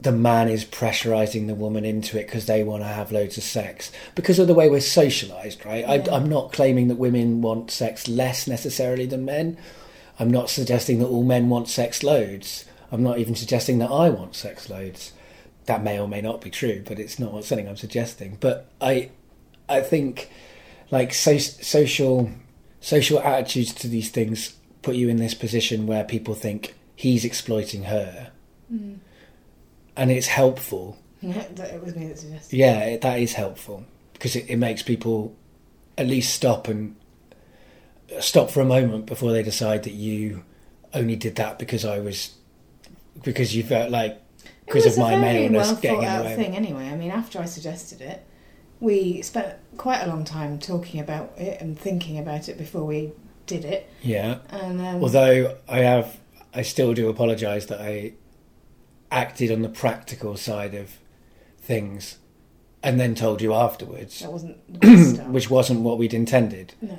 the man is pressurizing the woman into it because they want to have loads of sex because of the way we're socialized, right? Yeah. I, I'm not claiming that women want sex less necessarily than men. I'm not suggesting that all men want sex loads. I'm not even suggesting that I want sex loads. That may or may not be true, but it's not something I'm suggesting. But I, I think, like so, social, social attitudes to these things put you in this position where people think he's exploiting her, hmm. and it's helpful. that it was me that suggested. Yeah, that is helpful because it, it makes people at least stop and stop for a moment before they decide that you only did that because I was because you felt like because of my maleness well getting in the way. thing anyway. I mean, after I suggested it, we spent quite a long time talking about it and thinking about it before we did it. Yeah. And um, Although I have, I still do apologise that I acted on the practical side of things, and then told you afterwards, that wasn't which wasn't what we'd intended. no,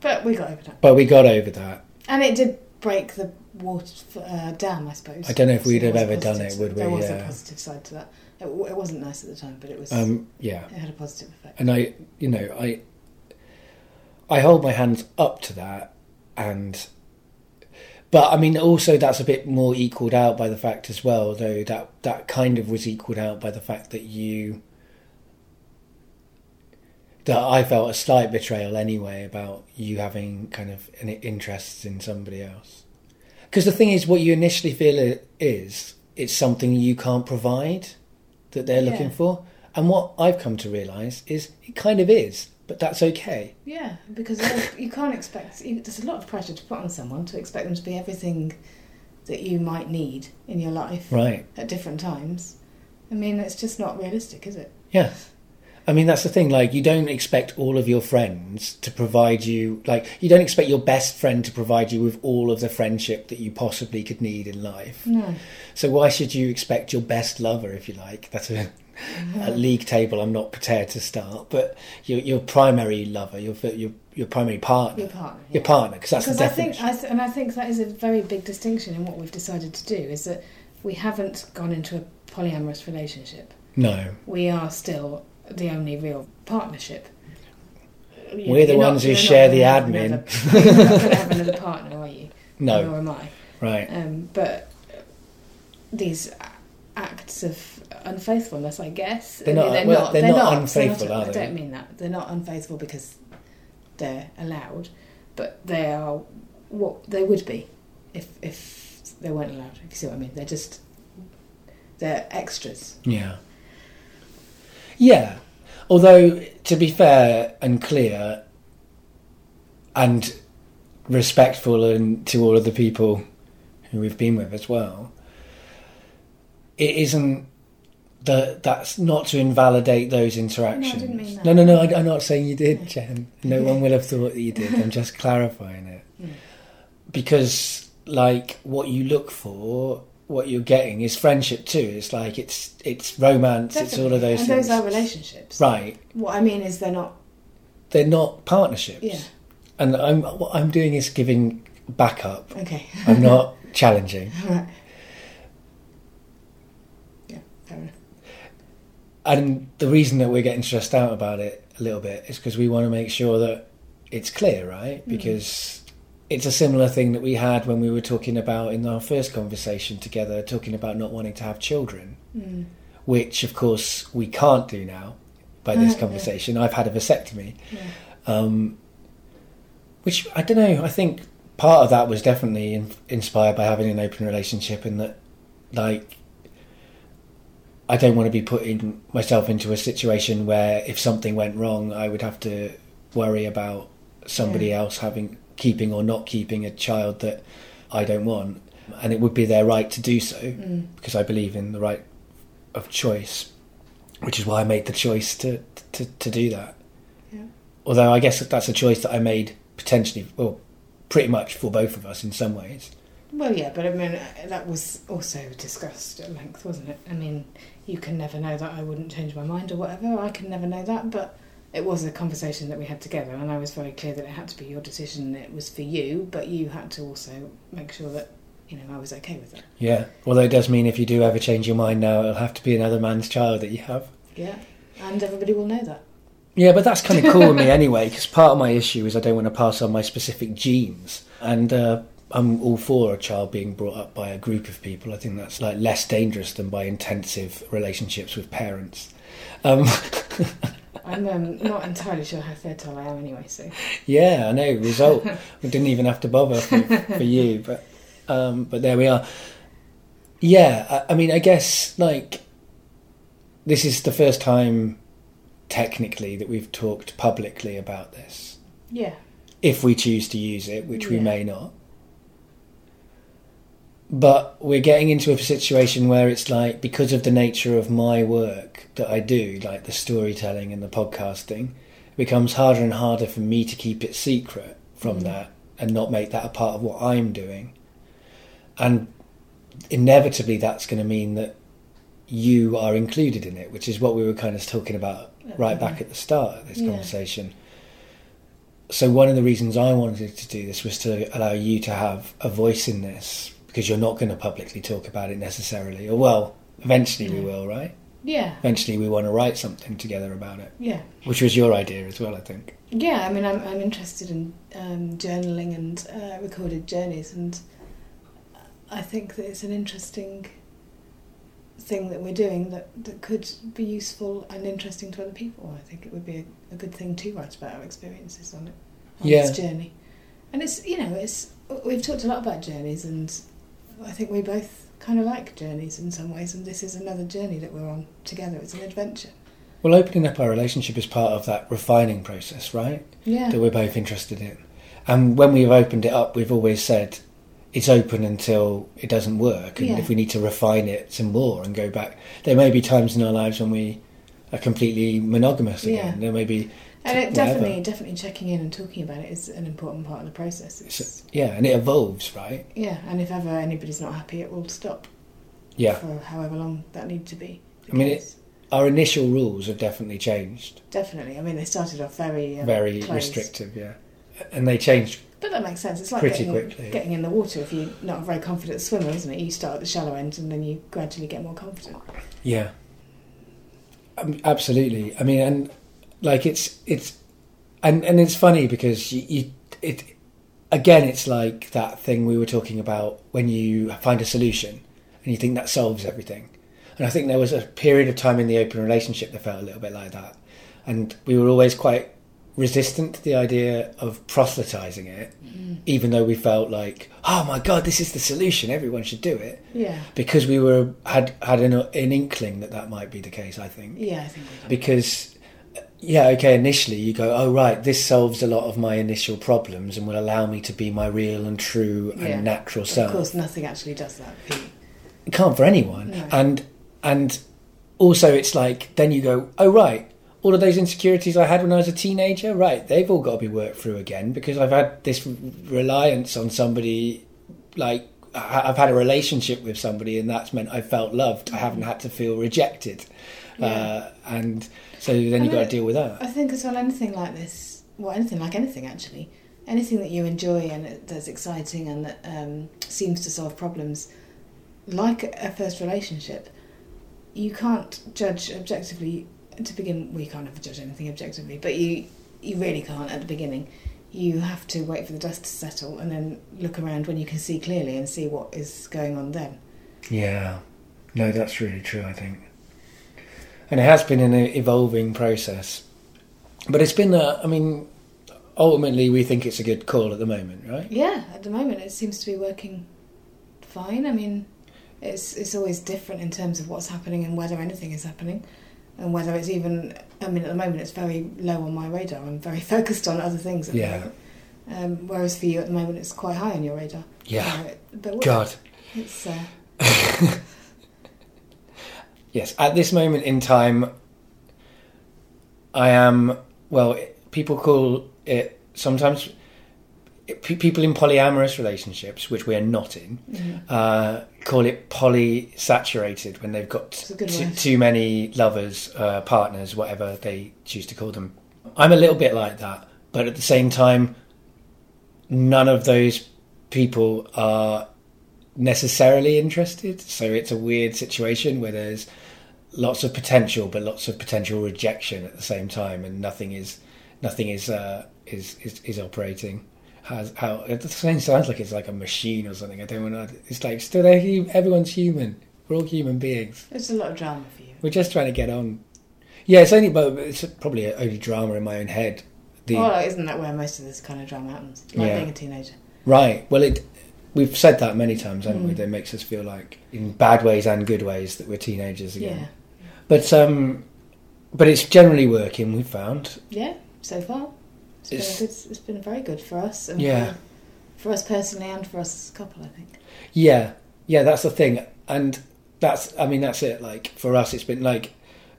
but we got over that, But we got over that. and it did break the water uh, dam, I suppose. I don't know if we'd have ever done it, would we? There was Yeah. a positive side to that. It, it wasn't nice at the time, but it was. Um, yeah. it had a positive effect. and I, you know, I, I hold my hands up to that, and, but I mean, also that's a bit more equaled out by the fact as well, though that that kind of was equaled out by the fact that you, that I felt a slight betrayal anyway about you having kind of an interest in somebody else, because the thing is, what you initially feel it is, it's something you can't provide that they're looking Yeah. for. And what I've come to realise is it kind of is, but that's okay. Yeah, because uh, you can't expect. There's a lot of pressure to put on someone to expect them to be everything that you might need in your life Right. at different times. I mean, it's just not realistic, is it? Yeah. I mean, that's the thing. Like, you don't expect all of your friends to provide you, like, you don't expect your best friend to provide you with all of the friendship that you possibly could need in life. No. So, why should you expect your best lover, if you like? That's a, a league table I'm not prepared to start, but your, your primary lover, your, your, your primary partner. Your partner. Your partner, because that's because the I think. I th- and I think that is a very big distinction in what we've decided to do. Is that we haven't gone into a polyamorous relationship. no. We are still the only real partnership. You- We're the not- ones who not share the admin. another- You're not going to have another partner, are you? No. Nor am I. Right. Um, but these acts of unfaithfulness, I guess, They're not- mean, well, they're not unfaithful, they're not- are I don't mean that. They're not unfaithful because they're allowed, but they are what they would be if if they weren't allowed. If you see what I mean, they're just they're extras. Yeah. Yeah. Although, to be fair and clear and respectful and to all of the people who we've been with as well, it isn't that that's not to invalidate those interactions. that. No, no, no, I, I'm not saying you did, Jen. No one will have thought that you did. I'm just clarifying it. Mm. Because, like, what you look for, what you're getting is friendship too. It's like it's it's romance. It's all of those and things. those are relationships. Right. What I mean is they're not. They're not partnerships. Yeah. And I'm what I'm doing is giving backup. Okay. I'm not challenging. right. Yeah. Fair enough. And the reason that we're getting stressed out about it a little bit is because we want to make sure that it's clear, right? Mm. Because it's a similar thing that we had when we were talking about in our first conversation together, talking about not wanting to have children, Mm. which of course we can't do now by this yeah. conversation. I've had a vasectomy. Yeah. um, which I don't know. I think part of that was definitely in, inspired by having an open relationship, and that, like, I don't want to be putting myself into a situation where if something went wrong, I would have to worry about somebody Yeah. else having keeping or not keeping a child that I don't want, and it would be their right to do so Mm. because I believe in the right of choice, which is why I made the choice to to, to do that. Yeah. Although I guess that's a choice that I made potentially, well, pretty much for both of us in some ways. Well, yeah, but I mean, uh, that was also discussed at length, wasn't it? I mean, you can never know that I wouldn't change my mind or whatever. I can never know that, but it was a conversation that we had together, and I was very clear that it had to be your decision. It was for you, but you had to also make sure that you know I was okay with it. Yeah. Although it does mean if you do ever change your mind now, it'll have to be another man's child that you have. Yeah, and everybody will know that. Yeah, but that's kind of cool with me anyway, because part of my issue is I don't want to pass on my specific genes, and uh, I'm all for a child being brought up by a group of people. I think that's like less dangerous than by intensive relationships with parents. Um, I'm um, not entirely sure how fertile I am anyway, so yeah, I know. Result. we didn't even have to bother for, for you, but um, but there we are. Yeah, I, I mean, I guess like this is the first time technically that we've talked publicly about this. yeah, if we choose to use it, which we may not. But we're getting into a situation where it's like, because of the nature of my work that I do, like the storytelling and the podcasting, it becomes harder and harder for me to keep it secret from Mm. that and not make that a part of what I'm doing. And inevitably, that's going to mean that you are included in it, which is what we were kind of talking about right back at the start of this Yeah. conversation. So one of the reasons I wanted to do this was to allow you to have a voice in this because you're not going to publicly talk about it necessarily. Or well, eventually we will, right? yeah, Eventually we want to write something together about it, yeah. which was your idea as well, I think. Yeah, I mean, I'm I'm interested in um, journaling and uh, recorded journeys, and I think that it's an interesting thing that we're doing that, that could be useful and interesting to other people. I think it would be a, a good thing to write about our experiences on it, on Yeah. this journey. And it's you know it's we've talked a lot about journeys, and I think we both kind of like journeys in some ways, and this is another journey that we're on together. It's an adventure. Well, opening up our relationship is part of that refining process, right? Yeah. That we're both interested in. And when we've opened it up, we've always said it's open until it doesn't work. And Yeah. if we need to refine it some more and go back, there may be times in our lives when we are completely monogamous again. Yeah. There may be, And it whatever. definitely, definitely checking in and talking about it is an important part of the process. It's, It's- yeah, and it evolves, right? yeah, and if ever anybody's not happy, it will stop Yeah. for however long that need to be. I mean, case. Our initial rules have definitely changed. definitely. I mean, they started off very um, Very closed. restrictive, yeah. And they changed but that makes sense. It's like Pretty getting, quickly. getting in the water. If you're not a very confident swimmer, isn't it? You start at the shallow end and then you gradually get more confident. Yeah, um, absolutely. I mean, and like it's it's and and it's funny because you, you it again it's like that thing we were talking about when you find a solution and you think that solves everything. And I think there was a period of time in the open relationship that felt a little bit like that, and we were always quite resistant to the idea of proselytizing it, mm. even though we felt like, oh my god, this is the solution. Everyone should do it Yeah, because we were had had an, an inkling that that might be the case. I think yeah, I think because yeah, okay, initially you go, oh right, this solves a lot of my initial problems and will allow me to be my real and true and Yeah. natural Of self. course, nothing actually does that you. It can't for anyone, No. and and also it's like then you go, oh right. All of those insecurities I had when I was a teenager, right? They've all got to be worked through again because I've had this reliance on somebody like I've had a relationship with somebody, and that's meant I felt loved. I haven't had to feel rejected, Yeah. uh, and so then And you've got to deal with that. I think as well, anything like this, well, anything like anything actually, anything that you enjoy and that's exciting and that um, seems to solve problems, like a first relationship, you can't judge objectively. To begin, we can't ever judge anything objectively, but you you really can't at the beginning. You have to wait for the dust to settle and then look around when you can see clearly and see what is going on then. Yeah, no, that's really true. I think, and it has been an evolving process, but it's been. A, I mean, ultimately we think it's a good call at the moment, right? Yeah, at the moment it seems to be working fine. I mean, it's it's always different in terms of what's happening and whether anything is happening, and whether it's even. I mean, at the moment it's very low on my radar. I'm very focused on other things. At Yeah. The moment. Um, whereas for you at the moment it's quite high on your radar. Yeah. Uh, but what- God. it's uh, Yes, at this moment in time, I am. Well, people call it sometimes. People in polyamorous relationships, which we are not in, mhm. uh, call it polysaturated when they've got It's a good t- too many lovers, uh, partners, whatever they choose to call them. I'm a little bit like that, but at the same time, none of those people are necessarily interested. So it's a weird situation where there's lots of potential, but lots of potential rejection at the same time, and nothing is nothing is uh, is, is is operating. Has how it sounds like it's like a machine or something. I don't want to. It's like still everyone's human. We're all human beings. it's a lot of drama for you. We're just trying to get on. Yeah, it's only, but it's probably only drama in my own head. The, Well, isn't that where most of this kind of drama happens? Like Yeah. being a teenager. Right. Well, it. We've said that many times, haven't we? Mm. That it makes us feel like, in bad ways and good ways, that we're teenagers again. Yeah. But um, but it's generally working. We've found. Yeah. So far, it's, It's- been good, it's been very good for us. And Yeah. For, for us personally and for us as a couple, I think. Yeah, yeah, that's the thing, and that's. I mean, that's it. Like for us, it's been like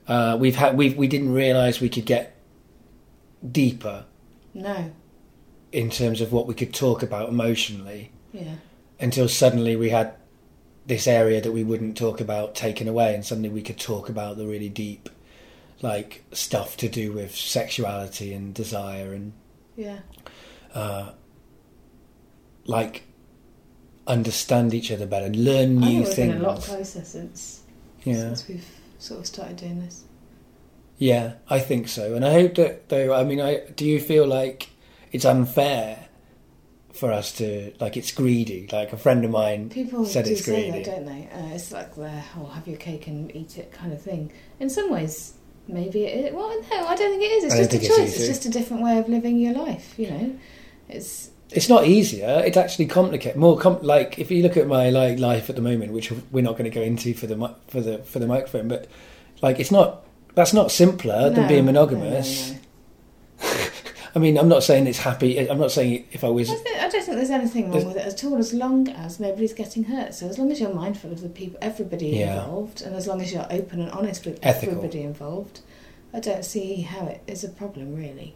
uh, we've had we we didn't realise we could get deeper No. in terms of what we could talk about emotionally Yeah. until suddenly we had this area that we wouldn't talk about taken away, and suddenly we could talk about the really deep, like stuff to do with sexuality and desire and Yeah. uh, like understand each other better, learn new things. been a lot closer since yeah, since we've sort of started doing this. yeah, I think so, and I hope that though. I mean, I do you feel like it's unfair for us to like it's greedy? Like a friend of mine People said it's say greedy. that, don't they? Uh, it's like the "oh, have your cake and eat it" kind of thing. In some ways, maybe it is. Well, no, I don't think it is. It's just a think it's choice. It's, just a different way of living your life. You know, it's It's not easier. It's actually complicated. More com- like if you look at my like life at the moment, which we're not going to go into for the for the for the microphone, but like it's not that's not simpler than no, being no, no, monogamous. no. I mean, I'm not saying it's happy. I'm not saying if I was. I, don't think there's anything wrong There's- with it at all, as long as nobody's getting hurt. So as long as you're mindful of the people, everybody Yeah. involved, and as long as you're open and honest with Ethical. everybody involved, I don't see how it is a problem really.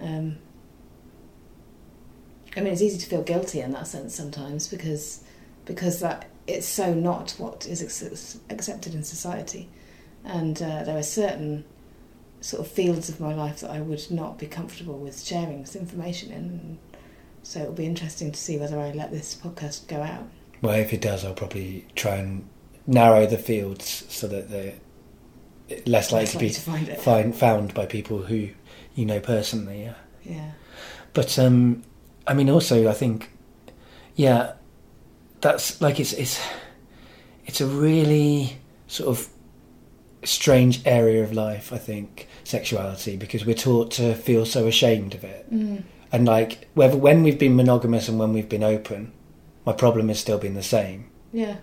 Um, I mean, it's easy to feel guilty in that sense sometimes because because that it's so not what is ex- accepted in society, and uh, there are certain sort of fields of my life that I would not be comfortable with sharing this information in. So it'll be interesting to see whether I let this podcast go out. Well, if it does, I'll probably try and narrow the fields so that they're less likely Less to be to find find, found by people who you know personally. Yeah. Yeah. But um, I mean, also, I think, yeah, that's like it's it's it's a really sort of strange area of life. I think sexuality because we're taught to feel so ashamed of it, Mm. and like whether when we've been monogamous and when we've been open, my problem has still been the same, Yeah.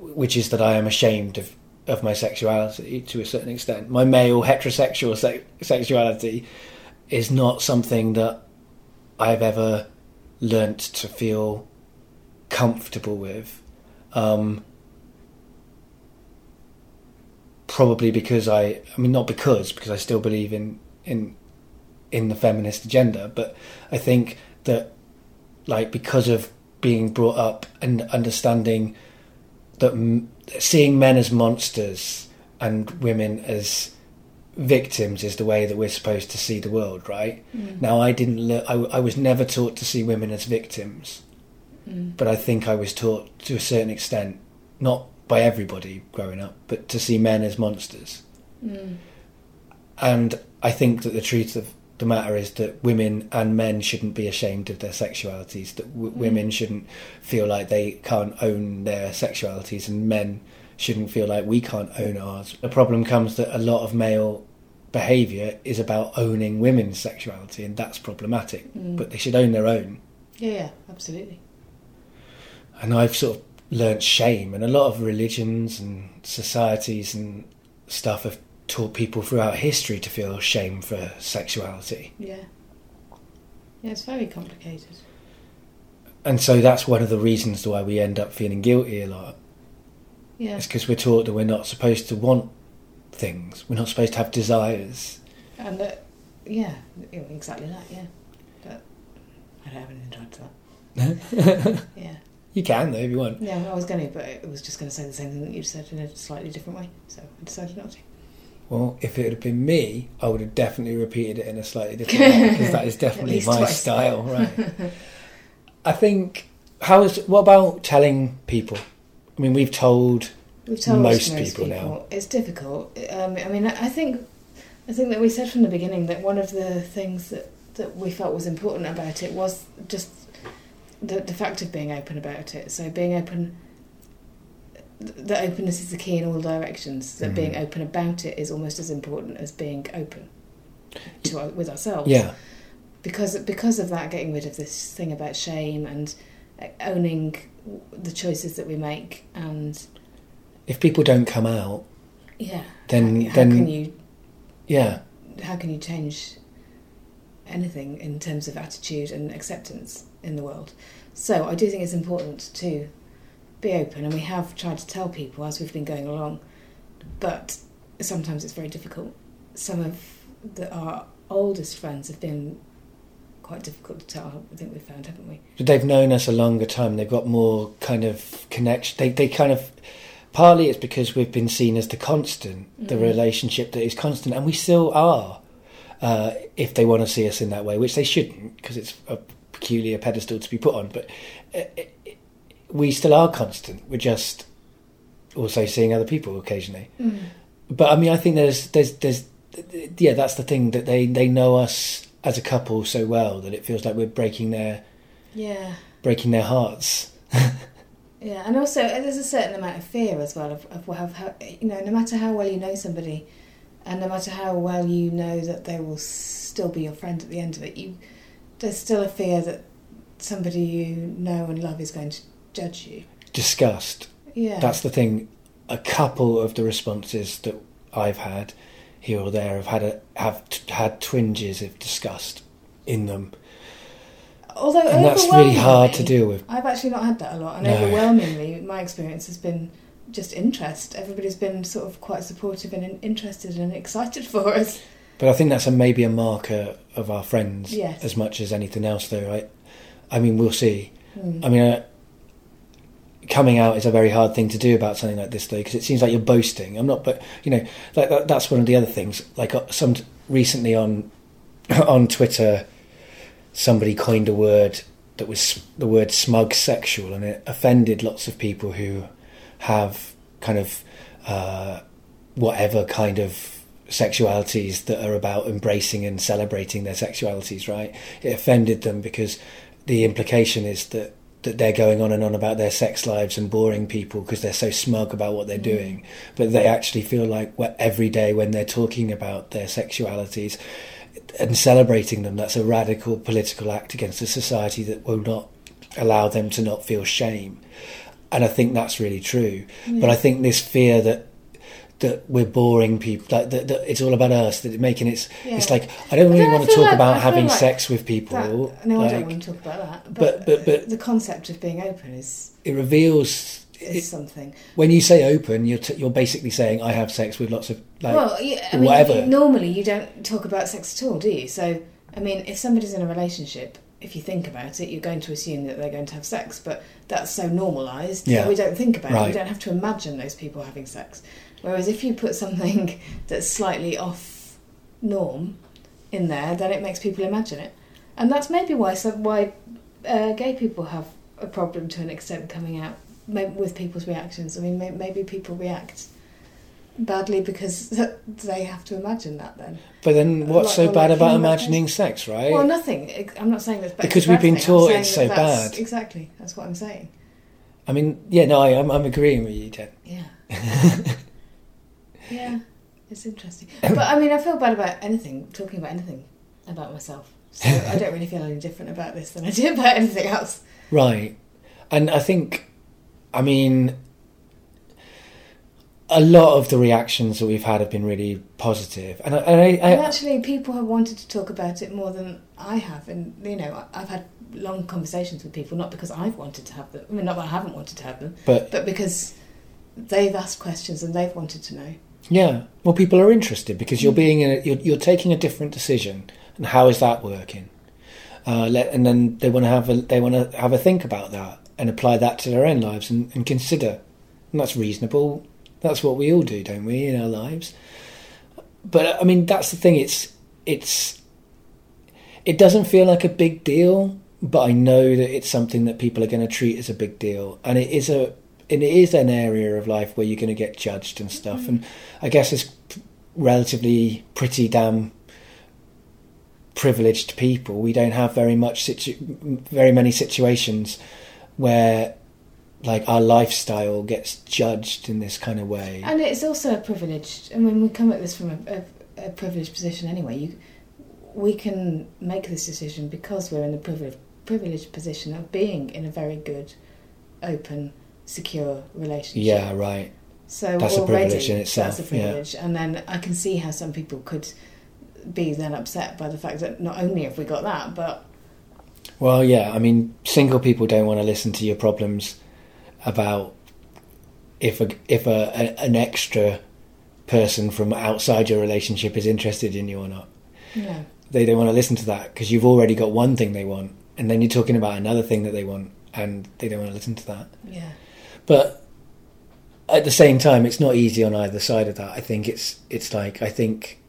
which is that I am ashamed of of my sexuality to a certain extent. My male heterosexual se- sexuality is not something that I've ever learnt to feel comfortable with. Um, probably because I, I mean, not because, because I still believe in in in the feminist agenda, but I think that, like, because of being brought up and understanding that m- seeing men as monsters and women as victims is the way that we're supposed to see the world, right? Mm. Now, I didn't. Le- I, I was never taught to see women as victims, Mm. but I think I was taught to a certain extent, not by everybody growing up, but to see men as monsters. Mm. And I think that the truth of the matter is that women and men shouldn't be ashamed of their sexualities. That w- Mm. women shouldn't feel like they can't own their sexualities, and men shouldn't feel like we can't own ours. The problem comes that a lot of male behaviour is about owning women's sexuality, and that's problematic. Mm. But they should own their own. Yeah, yeah, absolutely. And I've sort of learnt shame, and a lot of religions and societies and stuff have taught people throughout history to feel shame for sexuality. Yeah. Yeah, it's very complicated. And so that's one of the reasons why we end up feeling guilty a lot. Yeah. It's because we're taught that we're not supposed to want things. We're not supposed to have desires. And that, yeah, exactly that, yeah. But I don't have anything to add to that. Yeah. You can though if you want. Yeah, I was going to, but it was just going to say the same thing that you said in a slightly different way. So I decided not to. Well, if it had been me, I would have definitely repeated it in a slightly different way because that is definitely my twice. style, right? I think. How is? What about telling people? I mean, we've told. We've told Most most, people people, now. It's difficult. Um, I mean, I think, I think that we said from the beginning that one of the things that, that we felt was important about it was just the, the fact of being open about it. So being open, the openness is the key in all directions. That Mhm. being open about it is almost as important as being open to with ourselves. Yeah, because because of that, getting rid of this thing about shame and owning the choices that we make and if people don't come out, yeah then how, how then can you yeah, how can you change anything in terms of attitude and acceptance in the world so i do think it's important to be open and we have tried to tell people as we've been going along but sometimes it's very difficult some of the, our oldest friends have been quite difficult to tell i think we've found haven't we but they've known us a longer time. They've got more kind of connection. They they kind of partly it's because we've been seen as the constant, the Mhm. relationship that is constant, and we still are. Uh, if they want to see us in that way, which they shouldn't, because it's a peculiar pedestal to be put on. But uh, uh, we still are constant. We're just also seeing other people occasionally. But I mean, I think there's there's there's yeah, that's the thing that they they know us as a couple so well that it feels like we're breaking their yeah breaking their hearts. Yeah, and also uh, there's a certain amount of fear as well of, of, of how, you know, no matter how well you know somebody, and no matter how well you know that they will still be your friend at the end of it, you there's still a fear that somebody you know and love is going to judge you. Disgust. Yeah, That's the thing. A couple of the responses that I've had here or there have had a, have t- had twinges of disgust in them, although and that's really hard to deal with. I've actually not had that a lot, and No. overwhelmingly, my experience has been just interest. Everybody's been sort of quite supportive and interested and excited for us. But I think that's a, maybe a marker of our friends Yes. as much as anything else, though, right? I mean, we'll see. Mm. I mean, uh, coming out is a very hard thing to do about something like this, though, because it seems like you're boasting. I'm not, but you know, like that, that's one of the other things. Like uh, some recently on on Twitter, somebody coined a word that was the word smug sexual, and it offended lots of people who have kind of uh, whatever kind of sexualities that are about embracing and celebrating their sexualities. Right? It offended them because the implication is that that they're going on and on about their sex lives and boring people because they're so smug about what they're Mm. doing, but they actually feel like what every day when they're talking about their sexualities and celebrating them, that's a radical political act against a society that will not allow them to not feel shame. And I think that's really true. But I think this fear that that we're boring people, like that, that it's all about us, that making it's Yeah. it's like I don't really want to talk like- about having like sex with people. That, no, I don't want to talk about that. but- But, but- but- uh, the concept of being open is it reveals is it, something. when you say open, you're t- you're basically saying I have sex with lots of like well, yeah, I mean, whatever. normally you don't talk about sex at all, do you? So, I mean, if somebody's in a relationship, if you think about it, you're going to assume that they're going to have sex, but that's so normalised Yeah. that we don't think about it. We don't have to imagine those people having sex. Whereas if you put something that's slightly off norm in there, then it makes people imagine it, and that's maybe why some, why uh, gay people have a problem to an extent coming out with people's reactions. I mean, may- maybe people react badly because they have to imagine that then. But then, what's Like- so like bad about human imagining sex, right? Well, nothing. I'm not saying that's bad. Because we've been thing. Taught it's so bad. Exactly. That's what I'm saying. I mean, yeah, no, I, I'm, I'm agreeing with you, Jen. Yeah. yeah. It's interesting. but I mean, I feel bad about anything, talking about anything about myself. So I don't really feel any different about this than I do about anything else. Right. And I think, I mean, a lot of the reactions that we've had have been really positive. And, I, and, I, I, And actually, people have wanted to talk about it more than I have. And, you know, I've had long conversations with people, not because I've wanted to have them. I mean, not that I haven't wanted to have them, but but because they've asked questions and they've wanted to know. Yeah, well, people are interested because you're being in a, you're, you're taking a different decision, and how is that working? Uh, let, and then they want to have a they want to have a think about that and apply that to their own lives and, and consider, and that's reasonable. That's what we all do, don't we, in our lives? But I mean, that's the thing. It's it's it doesn't feel like a big deal, but I know that it's something that people are going to treat as a big deal, and it is a and it is an area of life where you're going to get judged and stuff. And I guess p- relatively pretty damn privileged people, we don't have very much situ- very many situations where like our lifestyle gets judged in this kind of way. And it's also a privileged. I mean, we come at this from a, a, a privileged position anyway. You, we can make this decision because we're in the privileged privileged position of being in a very good, open, secure relationship. Yeah, right. So That's a privilege in itself, That's a yeah. privilege, and then I can see how some people could be then upset by the fact that not only have we got that, but Well, yeah. I mean, single people don't want to listen to your problems about if a if a, a an extra person from outside your relationship is interested in you or not. no, They don't want to listen to that because you've already got one thing they want, and then you're talking about another thing that they want, and they don't want to listen to that. yeah, But at the same time, it's not easy on either side of that. I think it's it's like I think,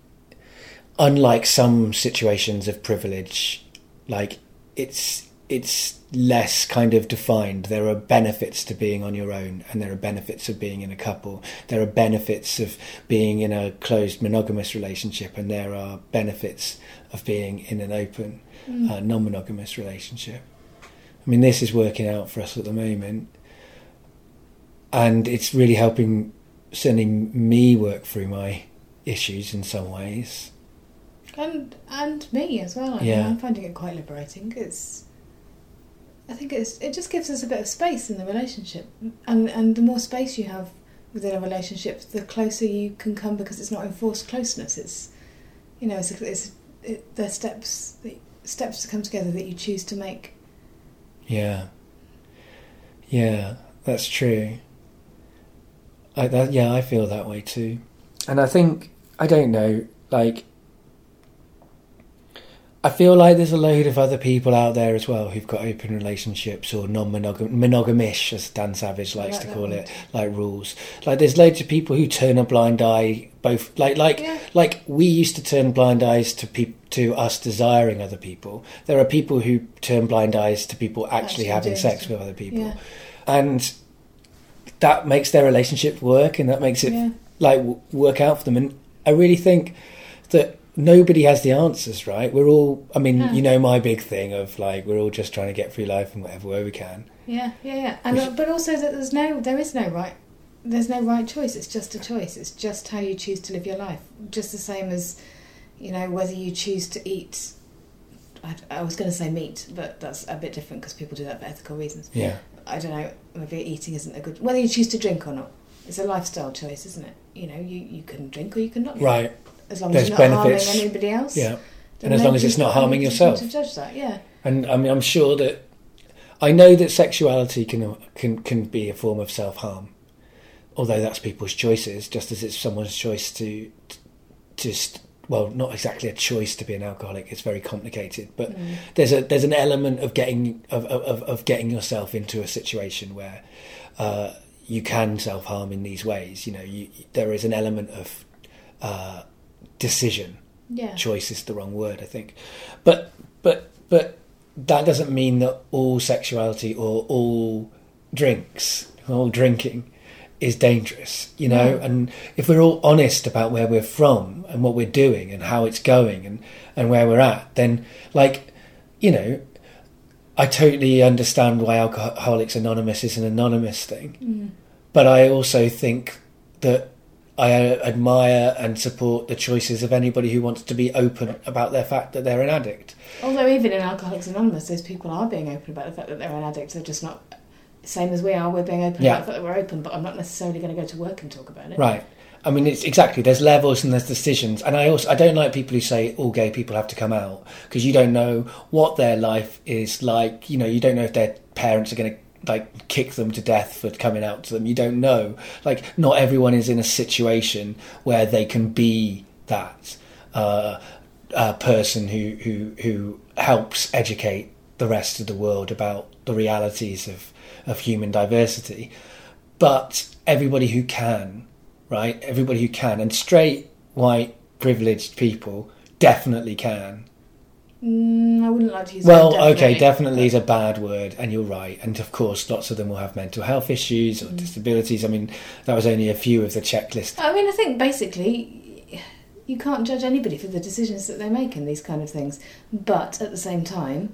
unlike some situations of privilege, like it's it's less kind of defined. There are benefits to being on your own, and there are benefits of being in a couple. There are benefits of being in a closed monogamous relationship, and there are benefits of being in an open uh, non-monogamous relationship. I mean, this is working out for us at the moment and it's really helping sending me work through my issues in some ways. and and me as well. I Yeah. I'm finding it quite liberating. It's, I think it's it just gives us a bit of space in the relationship, and and the more space you have within a relationship, the closer you can come because it's not enforced closeness. It's, you know, it's it's it, there's steps steps to come together that you choose to make. Yeah, yeah, that's true. I that yeah, I feel that way too, and I think I don't know, like. I feel like there's a load of other people out there as well who've got open relationships or non-monogam monogamish, as Dan Savage likes like to call it, like rules. Like there's loads of people who turn a blind eye, both like like Yeah. like we used to turn blind eyes to peop- to us desiring other people. There are people who turn blind eyes to people actually, Actually having sex with other people, Yeah, and that makes their relationship work, and that makes it yeah, like w- work out for them. And I really think that nobody has the answers, right? We're all, I mean, Yeah. you know, my big thing of like we're all just trying to get through life in whatever way we can. yeah, yeah, yeah. And Which- uh, but also that there's no there is no right there's no right choice. It's just a choice. It's just how you choose to live your life. Just the same as you know whether you choose to eat. I, I was going to say meat, but that's a bit different because people do that for ethical reasons. Yeah, I don't know. Maybe eating isn't a good. Whether you choose to drink or not, it's a lifestyle choice, isn't it? You know, you, you can drink or you can not. drink. right. As long There's as you're not benefits. harming anybody else. Yeah, and as long as it's not harming yourself. To judge that, yeah. and I mean, I'm sure that I know that sexuality can can can be a form of self harm, although that's people's choices, just as it's someone's choice to just well, not exactly a choice to be an alcoholic. It's very complicated, but Mm. there's a there's an element of getting of of, of getting yourself into a situation where uh, you can self harm in these ways. You know, you, there is an element of uh, decision. Yeah. Choice is the wrong word, I think, but but but that doesn't mean that all sexuality or all drinks, all drinking, is dangerous. You know, No. and if we're all honest about where we're from and what we're doing and how it's going and and where we're at, then like you know. I totally understand why Alcoholics Anonymous is an anonymous thing, Mm. but I also think that I admire and support the choices of anybody who wants to be open about their fact that they're an addict. Although even in Alcoholics Anonymous, those people are being open about the fact that they're an addict. They're just not same as we are. We're being open Yeah. about the fact that we're open, but I'm not necessarily going to go to work and talk about it. Right. I mean, it's exactly. There's levels and there's decisions, and I also I don't like people who say all gay people have to come out because you don't know what their life is like. You know, you don't know if their parents are going to like kick them to death for coming out to them. You don't know. Like, not everyone is in a situation where they can be that uh, uh, person who who who helps educate the rest of the world about the realities of of human diversity. But everybody who can right? Everybody who can, and straight, white, privileged people definitely can. Mm, I wouldn't like to use. Well, the word Well, okay, definitely is a bad word, and you're right. And of course, lots of them will have mental health issues or Mm. disabilities. I mean, that was only a few of the checklist. I mean, I think basically you can't judge anybody for the decisions that they make in these kind of things. But at the same time,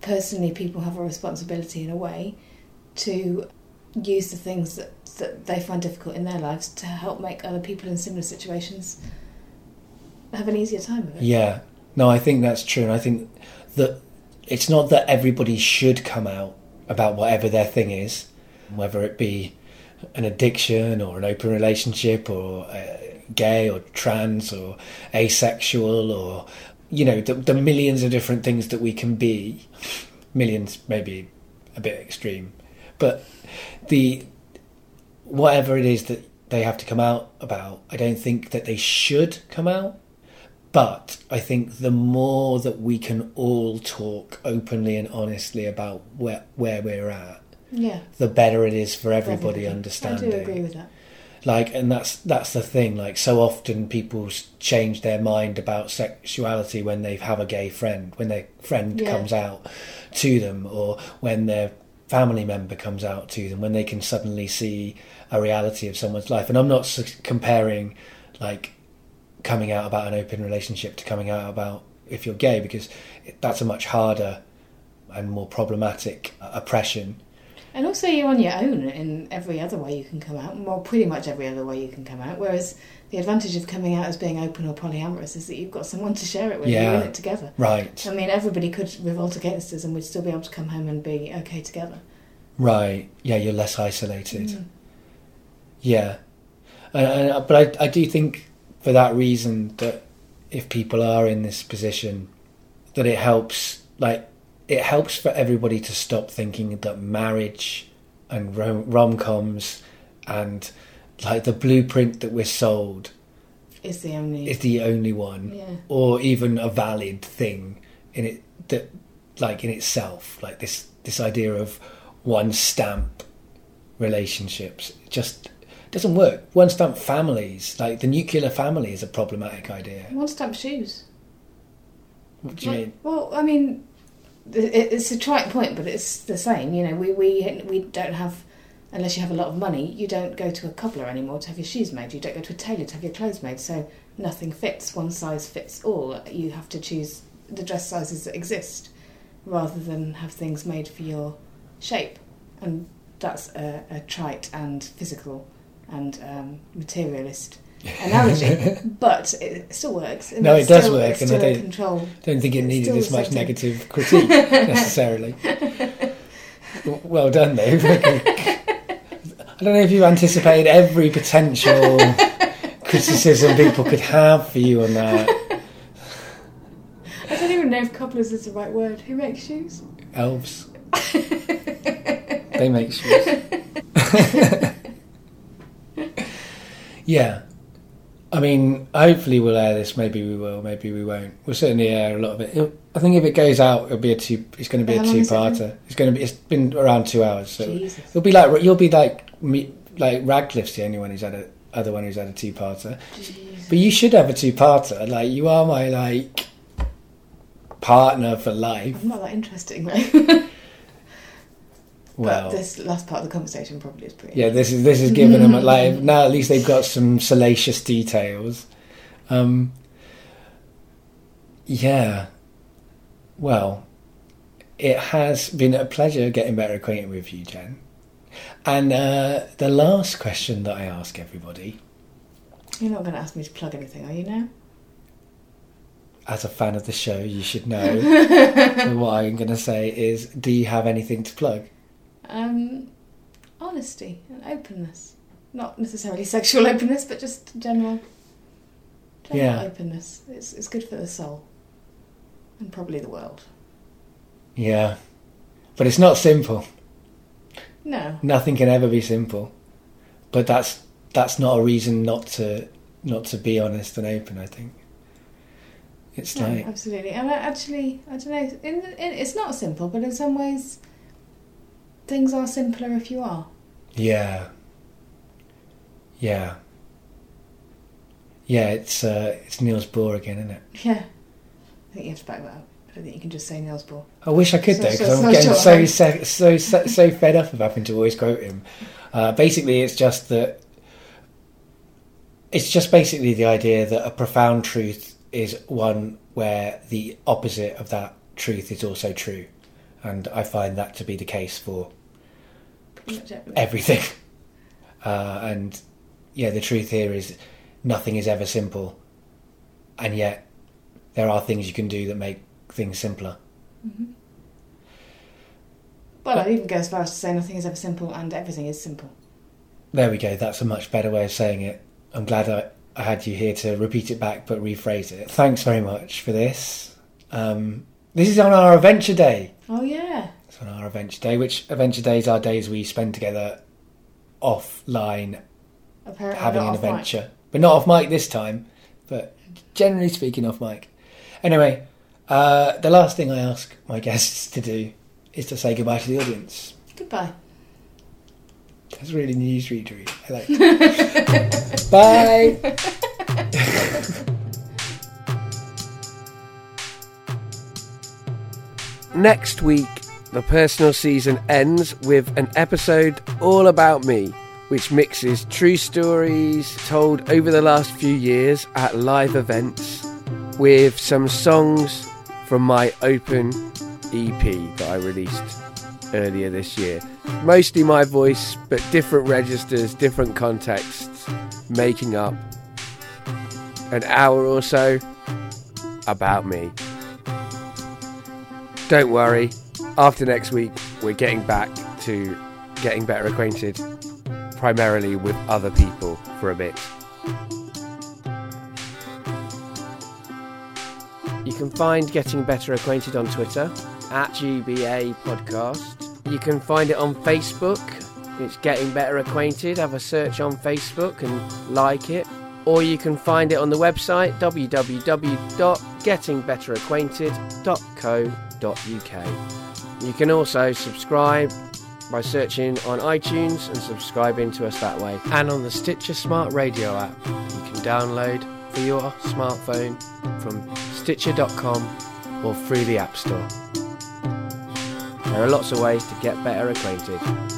personally, people have a responsibility in a way to use the things that, that they find difficult in their lives to help make other people in similar situations have an easier time of it. Yeah, no, I think that's true, and I think that it's not that everybody should come out about whatever their thing is, whether it be an addiction or an open relationship or uh, gay or trans or asexual or you know the, the millions of different things that we can be. Millions, maybe a bit extreme, but the whatever it is that they have to come out about, I don't think that they should come out. But I think the more that we can all talk openly and honestly about where where we're at, Yeah. the better it is for everybody everybody. understanding. I do agree with that. Like, and that's that's the thing. Like, so often people change their mind about sexuality when they have a gay friend, when their friend Yeah. comes out to them, or when their family member comes out to them, when they can suddenly see a reality of someone's life. And I'm not comparing, like, coming out about an open relationship to coming out about if you're gay, because that's a much harder and more problematic uh, oppression. And also, you're on your own in every other way you can come out, well, pretty much every other way you can come out. Whereas the advantage of coming out as being open or polyamorous is that you've got someone to share it with. Yeah. You're in it together. Right. I mean, everybody could revolt against us and we'd still be able to come home and be okay together. Right. Yeah, you're less isolated. Mm. Yeah, and, and, but I, I do think for that reason that if people are in this position, that it helps. Like it helps for everybody to stop thinking that marriage and rom coms and like the blueprint that we're sold Is the only. is the only one, yeah. or even a valid thing in it that, like in itself, like this this idea of one stamp relationships just doesn't work. One stamp families, like the nuclear family, is a problematic idea. One stamp shoes. What do you Well- mean? Well, I mean, it's a trite point, but it's the same. You know, we, we, we don't have, unless you have a lot of money, you don't go to a cobbler anymore to have your shoes made. You don't go to a tailor to have your clothes made. So nothing fits. One size fits all. You have to choose the dress sizes that exist rather than have things made for your shape. And that's a, a trite and physical and um, materialist analogy, but it still works. No, it does still- work, and I don't- control. Don't think it It's needed this much negative critique necessarily. Well done, though. I don't know if you anticipated every potential criticism people could have for you on that. I don't even know if cobblers is the right word. Who makes shoes? Elves. they make shoes. yeah. I mean, hopefully we'll air this. Maybe we will. Maybe we won't. We'll certainly air a lot of it. It'll- I think if it goes out, it'll be a two. It's going to be How a is it two-parter. It's going to be. It's been around two hours, so Jesus. it'll be like you'll be like me. Like Radcliffe's the only one who's had a other one who's had a two-parter. Jeez. But you should have a two-parter. Like you are my like partner for life. I'm not that interesting though. Well, but this last part of the conversation probably is pretty. Yeah, this is this is giving them a, like now at least they've got some salacious details. Um, yeah, well, it has been a pleasure getting better acquainted with you, Jen. And uh, the last question that I ask everybody You're not going to ask me to plug anything, are you now? As a fan of the show, you should know. What I'm going to say is, do you have anything to plug? Um, honesty and openness. Not necessarily sexual openness, but just general, general Yeah. openness. It's, it's good for the soul. And probably the world. Yeah. But it's not simple. No. Nothing can ever be simple. But that's that's not a reason not to not to be honest and open, I think. It's No, like absolutely. And I actually, I don't know, in, in, it's not simple, but in some ways, things are simpler if you are. Yeah. Yeah. Yeah, it's uh, it's Niels Bohr again, isn't it? Yeah. I think you have to back that up. I don't think you can just say Niels Bohr. I wish I could So- though, because it's I'm not getting so, se- so so so fed up of having to always quote him. Uh, basically, it's just that it's just basically the idea that a profound truth is one where the opposite of that truth is also true, and I find that to be the case for everything. everything. Uh, and yeah, the truth here is nothing is ever simple, and yet there are things you can do that make things simpler. Mhm. Well, I'd even go as far as to say nothing is ever simple and everything is simple. There we go. That's a much better way of saying it. I'm glad I, I had you here to repeat it back but rephrase it. Thanks very much for this. Um, this is on our adventure day. Oh, yeah. It's on our adventure day, which adventure days are days we spend together offline Apparently, having an off mic. adventure. But not off mic this time, but generally speaking, off mic. Anyway, uh, the last thing I ask my guests to do is to say goodbye to the audience. Goodbye. That's really newsreadery. I like. Bye. Next week, the personal season ends with an episode all about me, which mixes true stories told over the last few years at live events with some songs from my open EP that I released earlier this year. Mostly my voice, but different registers, different contexts, making up an hour or so about me. Don't worry, after next week, we're getting back to getting better acquainted, primarily with other people for a bit. You can find Getting Better Acquainted on Twitter at GBA Podcast. You can find it on Facebook. It's Getting Better Acquainted. Have a search on Facebook and like it. Or you can find it on the website www.gettingbetteracquainted.co.uk. You can also subscribe by searching on iTunes and subscribing to us that way. And on the Stitcher Smart Radio app, you can download for your smartphone from Stitcher.com or through the App Store. There are lots of ways to get better acquainted.